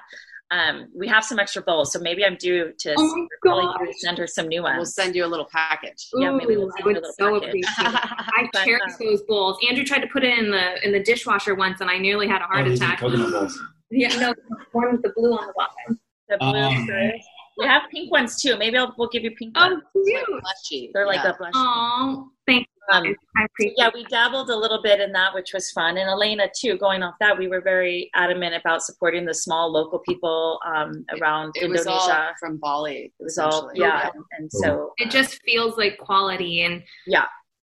Um, we have some extra bowls, so maybe I'm due to Oh probably send her some new ones. we'll send you a little package. Yeah, maybe we'll send I you a would little so package. appreciate it. I But, cherish um, those bowls. Andrew tried to put it in the in the dishwasher once, and I nearly had a heart Oh, attack. coconut bowls. Yeah, no, one with the blue on the bottom. The blue Um. We have pink ones too. Maybe I'll, we'll give you pink ones. Oh, ones. cute. Mushy. They're like yeah. a blush. Oh, thank you. Um. I appreciate yeah, we dabbled a little bit in that, which was fun. And Elena, too, going off that, we were very adamant about supporting the small local people um, around It was Indonesia. all from Bali. it was all, essentially. yeah. And, and so, It just feels like quality and yeah.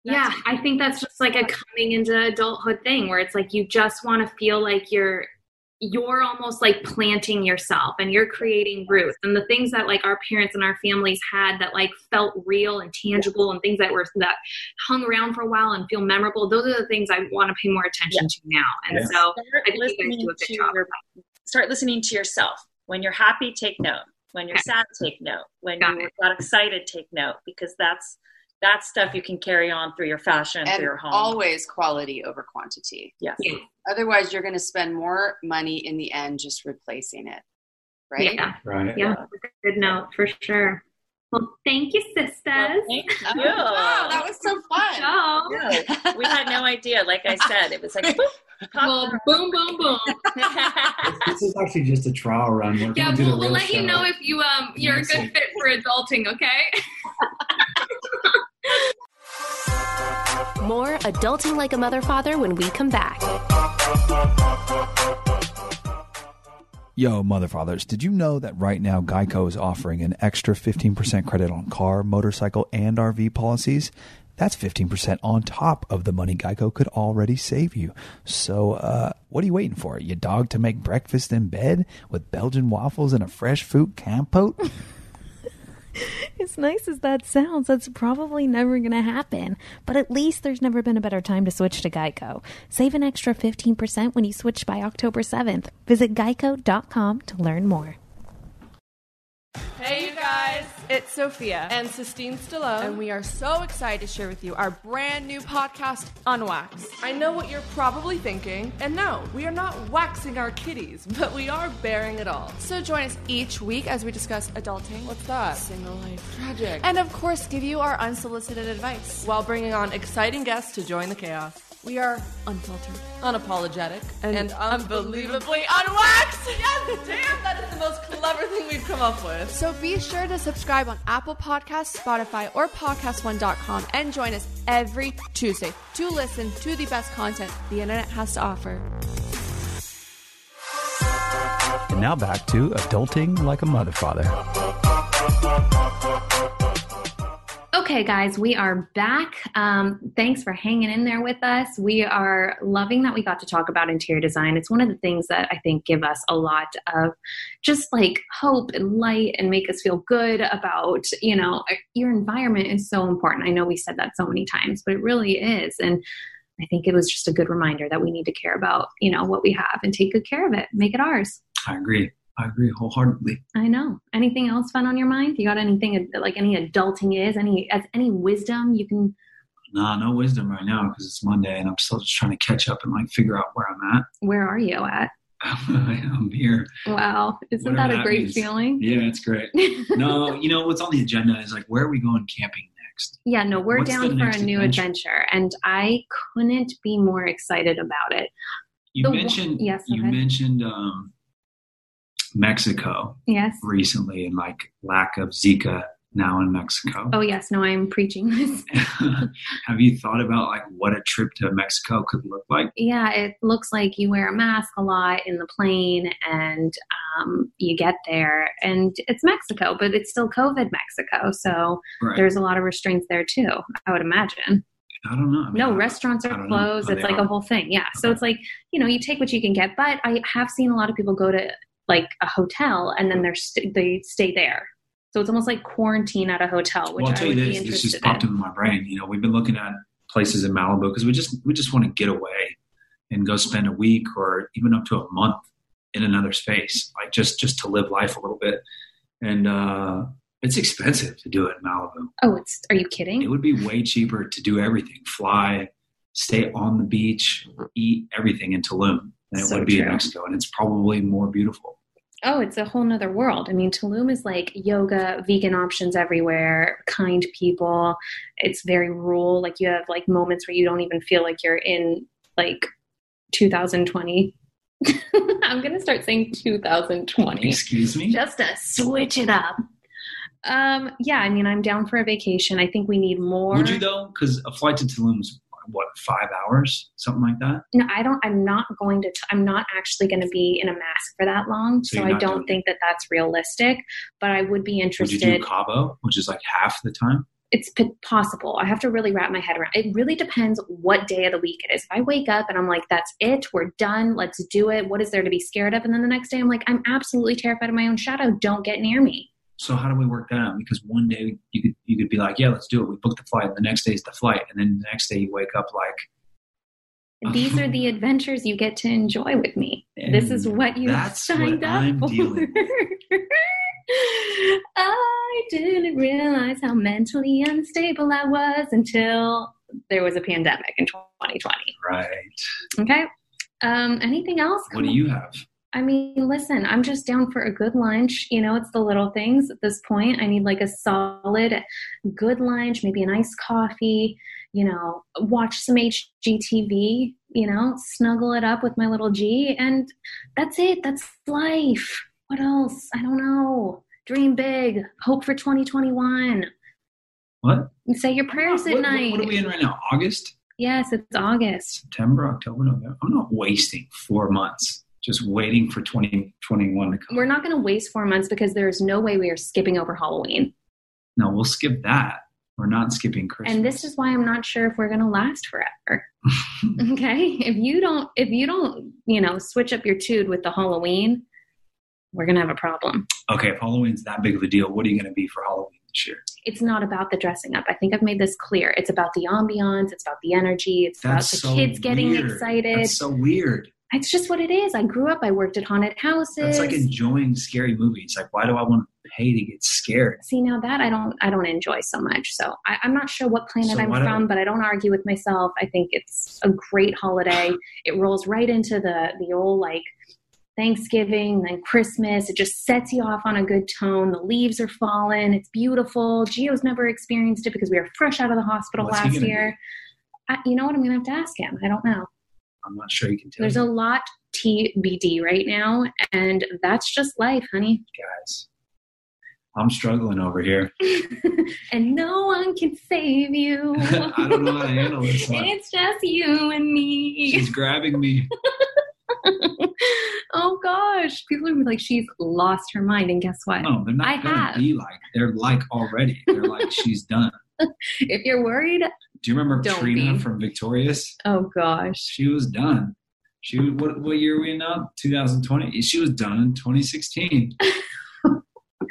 yeah, I think that's just like a coming into adulthood thing where it's like you just want to feel like you're you're almost like planting yourself and you're creating roots and the things that like our parents and our families had that like felt real and tangible and things that were that hung around for a while and feel memorable those are the things i want to pay more attention to now and Yeah. so Start i think you guys listening do a to good job your, start listening to yourself. When you're happy, take note. When you're Okay. sad, take note. When Got you it. got excited, take note because that's that's stuff you can carry on through your fashion, And through your home. always quality over quantity. yes. Yeah. Otherwise, you're going to spend more money in the end just replacing it. Right? yeah Right. yeah that's a good note for sure well thank you sisters Well, thank you. Wow, that was so fun. Show. No, we had no idea. Like I said, it was like boop, well boom boom boom This is actually just a trial run. We're Yeah, gonna do the we'll, we'll real let you know if you um you're a good fit for adulting, okay? More Adulting Like a Mother Father when we come back. Yo, mother fathers, did you know that right now Geico is offering an extra 15% credit on car, motorcycle, and RV policies? That's 15% on top of the money Geico could already save you. So, uh, what are you waiting for? Your dog to make breakfast in bed with Belgian waffles and a fresh fruit compote? As nice as that sounds, that's probably never going to happen. But at least there's never been a better time to switch to Geico. Save an extra 15% when you switch by October 7th. Visit geico.com to learn more. Hey, you guys, it's Sophia and Sistine Stallone, and we are so excited to share with you our brand new podcast, Unwax. I know what you're probably thinking, and no, we are not waxing our kitties, but we are bearing it all. So join us each week as we discuss adulting. What's that? Single life. Tragic. And of course, give you our unsolicited advice while bringing on exciting guests to join the chaos. We are unfiltered, unapologetic, and, unbelievably unwaxed. Yes, damn, that is the most clever thing we've come up with. So be sure to subscribe on Apple Podcasts, Spotify, or PodcastOne.com and join us every Tuesday to listen to the best content the internet has to offer. And now back to Adulting Like a Mother Father. Okay, guys, we are back. Um, thanks for hanging in there with us. We are loving that we got to talk about interior design. It's one of the things that I think give us a lot of just like hope and light and make us feel good about, you know, your environment is so important. I know we said that so many times, but it really is. And I think it was just a good reminder that we need to care about, you know, what we have and take good care of it, make it ours. I agree. I agree wholeheartedly. I know. Anything else fun on your mind? You got anything like any adulting is any as any wisdom you can? Nah, no wisdom right now because it's Monday and I'm still just trying to catch up and like figure out where I'm at. Where are you at? I'm here. Wow, isn't Whatever that a great feeling? Yeah, it's great. no, you know what's on the agenda is like where are we going camping next? Yeah, no, we're What's down for a new adventure? adventure, and I couldn't be more excited about it. You The one- mentioned yes, you ahead. mentioned um, Mexico Yes. recently and like lack of Zika now in Mexico. Oh yes, no, I'm preaching this. Have you thought about like what a trip to Mexico could look like? yeah, it looks like you wear a mask a lot in the plane, and um, you get there, and it's Mexico, but it's still COVID Mexico, so Right. there's a lot of restraints there too. I would imagine. I don't know. I mean, no, restaurants are closed. Oh, it's like are? a whole thing. Yeah. So it's like, you know, you take what you can get. But I have seen a lot of people go to like a hotel and then they're st- they stay there. So it's almost like quarantine at a hotel, which well, I'll tell you this. This just popped in. into my brain. You know, we've been looking at places in Malibu because we just we just want to get away and go spend a week or even up to a month in another space, like just just to live life a little bit. And uh, it's expensive to do it in Malibu. Oh, it's are you kidding? It would be way cheaper to do everything: fly, stay on the beach, eat everything in Tulum than it So would be in. Mexico, and it's probably more beautiful. Oh, it's a whole nother world. I mean, Tulum is like yoga, vegan options everywhere, kind people. It's very rural. Like you have like moments where you don't even feel like you're in like 2020. I'm gonna start saying 2020. Excuse me. Just to switch it up. Um, yeah, I mean, I'm down for a vacation. I think we need more. Would you though? Because a flight to Tulum's what five hours, something like that. No, I don't. I'm not going to. T- I'm not actually going to be in a mask for that long, So so, I don't think that that's realistic. But I would be interested. Would you do Cabo, which is like half the time? it's p- possible. I have to really wrap my head around. It really depends what day of the week it is. If I wake up and I'm like, "That's it, we're done, let's do it," what is there to be scared of? And then the next day I'm like, "I'm absolutely terrified of my own shadow. Don't get near me." So how do we work that out? Because one day you could you could be like, yeah, let's do it. We booked the flight. And The next day is the flight, and then the next day you wake up like, These are the adventures you get to enjoy with me. this is what you signed what up I'm for. I didn't realize how mentally unstable I was until there was a pandemic in 2020. right. Okay. Um, anything else? What do you have? I mean, listen, I'm just down for a good lunch. You know, it's the little things at this point. I need like a solid, good lunch, maybe a nice coffee, you know, watch some HGTV, you know, snuggle it up with my little G. And that's it. That's life. What else? I don't know. Dream big. Hope for 2021. What? And say your prayers What, at what, night. what are we in right now? August. Yes, it's August. September, October, November. I'm not wasting four months just waiting for 2021 to come. We're not going to waste four months because there's no way we are skipping over Halloween. No, we'll skip that. We're not skipping Christmas. And this is why I'm not sure if we're going to last forever. okay? If you don't if you don't, you know, switch up your tude with the Halloween, we're going to have a problem. Okay, if Halloween's that big of a deal, what are you going to be for Halloween this year? It's not about the dressing up. I think I've made this clear. It's about the ambiance, it's about the energy, it's That's about the so kids getting weird. excited. That's so weird. It's just what it is. I grew up, I worked at haunted houses. It's like enjoying scary movies. Like, why do I want to pay to get scared? See now that I don't I don't enjoy so much. So I, I'm not sure what planet So I'm from, but I don't argue with myself. I think it's a great holiday. It rolls right into the the old like Thanksgiving, then Christmas. It just sets you off on a good tone. The leaves are falling. It's beautiful. Gio's never experienced it because we were fresh out of the hospital What's last year. I, you know what? I'm gonna have to ask him. I don't know. I'm not sure you can tell. There's a lot TBD right now, and that's just life, honey. guys. I'm struggling over here. and no one can save you. I don't know how to handle this one. It's just you and me. She's grabbing me. oh gosh, people are like, she's lost her mind, and guess what? No, they're not I gonna have. be like. They're like already. They're like she's done. if you're worried, Do you remember Don't Trina be. from Victorious? oh gosh, She was done. She what what year are we in now? 2020. She was done in 2016.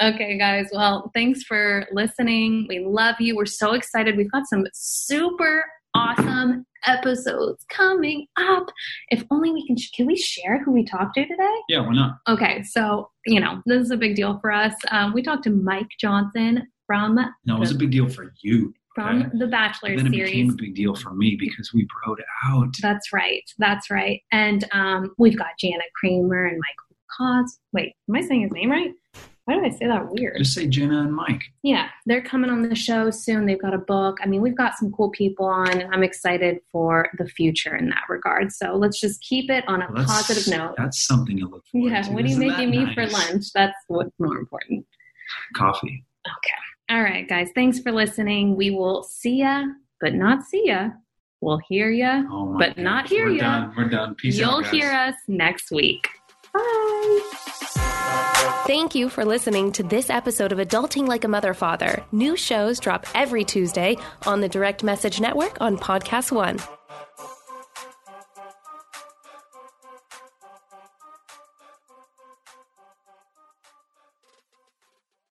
Okay, guys. Well, thanks for listening. We love you. We're so excited. We've got some super awesome episodes coming up. If only we can, can we share who we talked to today? Yeah, why not? Okay, so you know this is a big deal for us. Um, we talked to Mike Johnson from No, it was a big deal for you. From okay? the Bachelor then it series. became a big deal for me because we broed out. That's right. That's right. And um, we've got Janet Kramer and Michael Cos. Wait, am I saying his name right? Why did I say that weird? Just say Jenna and Mike. Yeah, they're coming on the show soon. They've got a book. I mean, we've got some cool people on, and I'm excited for the future in that regard. So let's just keep it on a Well, positive note. That's something to look forward Yeah, to. what are you making me for lunch? That's what's more important. Coffee. Okay. All right, guys. Thanks for listening. We will see ya, but not see ya. We'll hear ya, Oh but gosh, not hear We're ya. done. We're done. Peace out. You'll out, guys. hear us next week. Bye. Thank you for listening to this episode of Adulting Like a Mother Father. New shows drop every Tuesday on the Direct Message Network on Podcast One.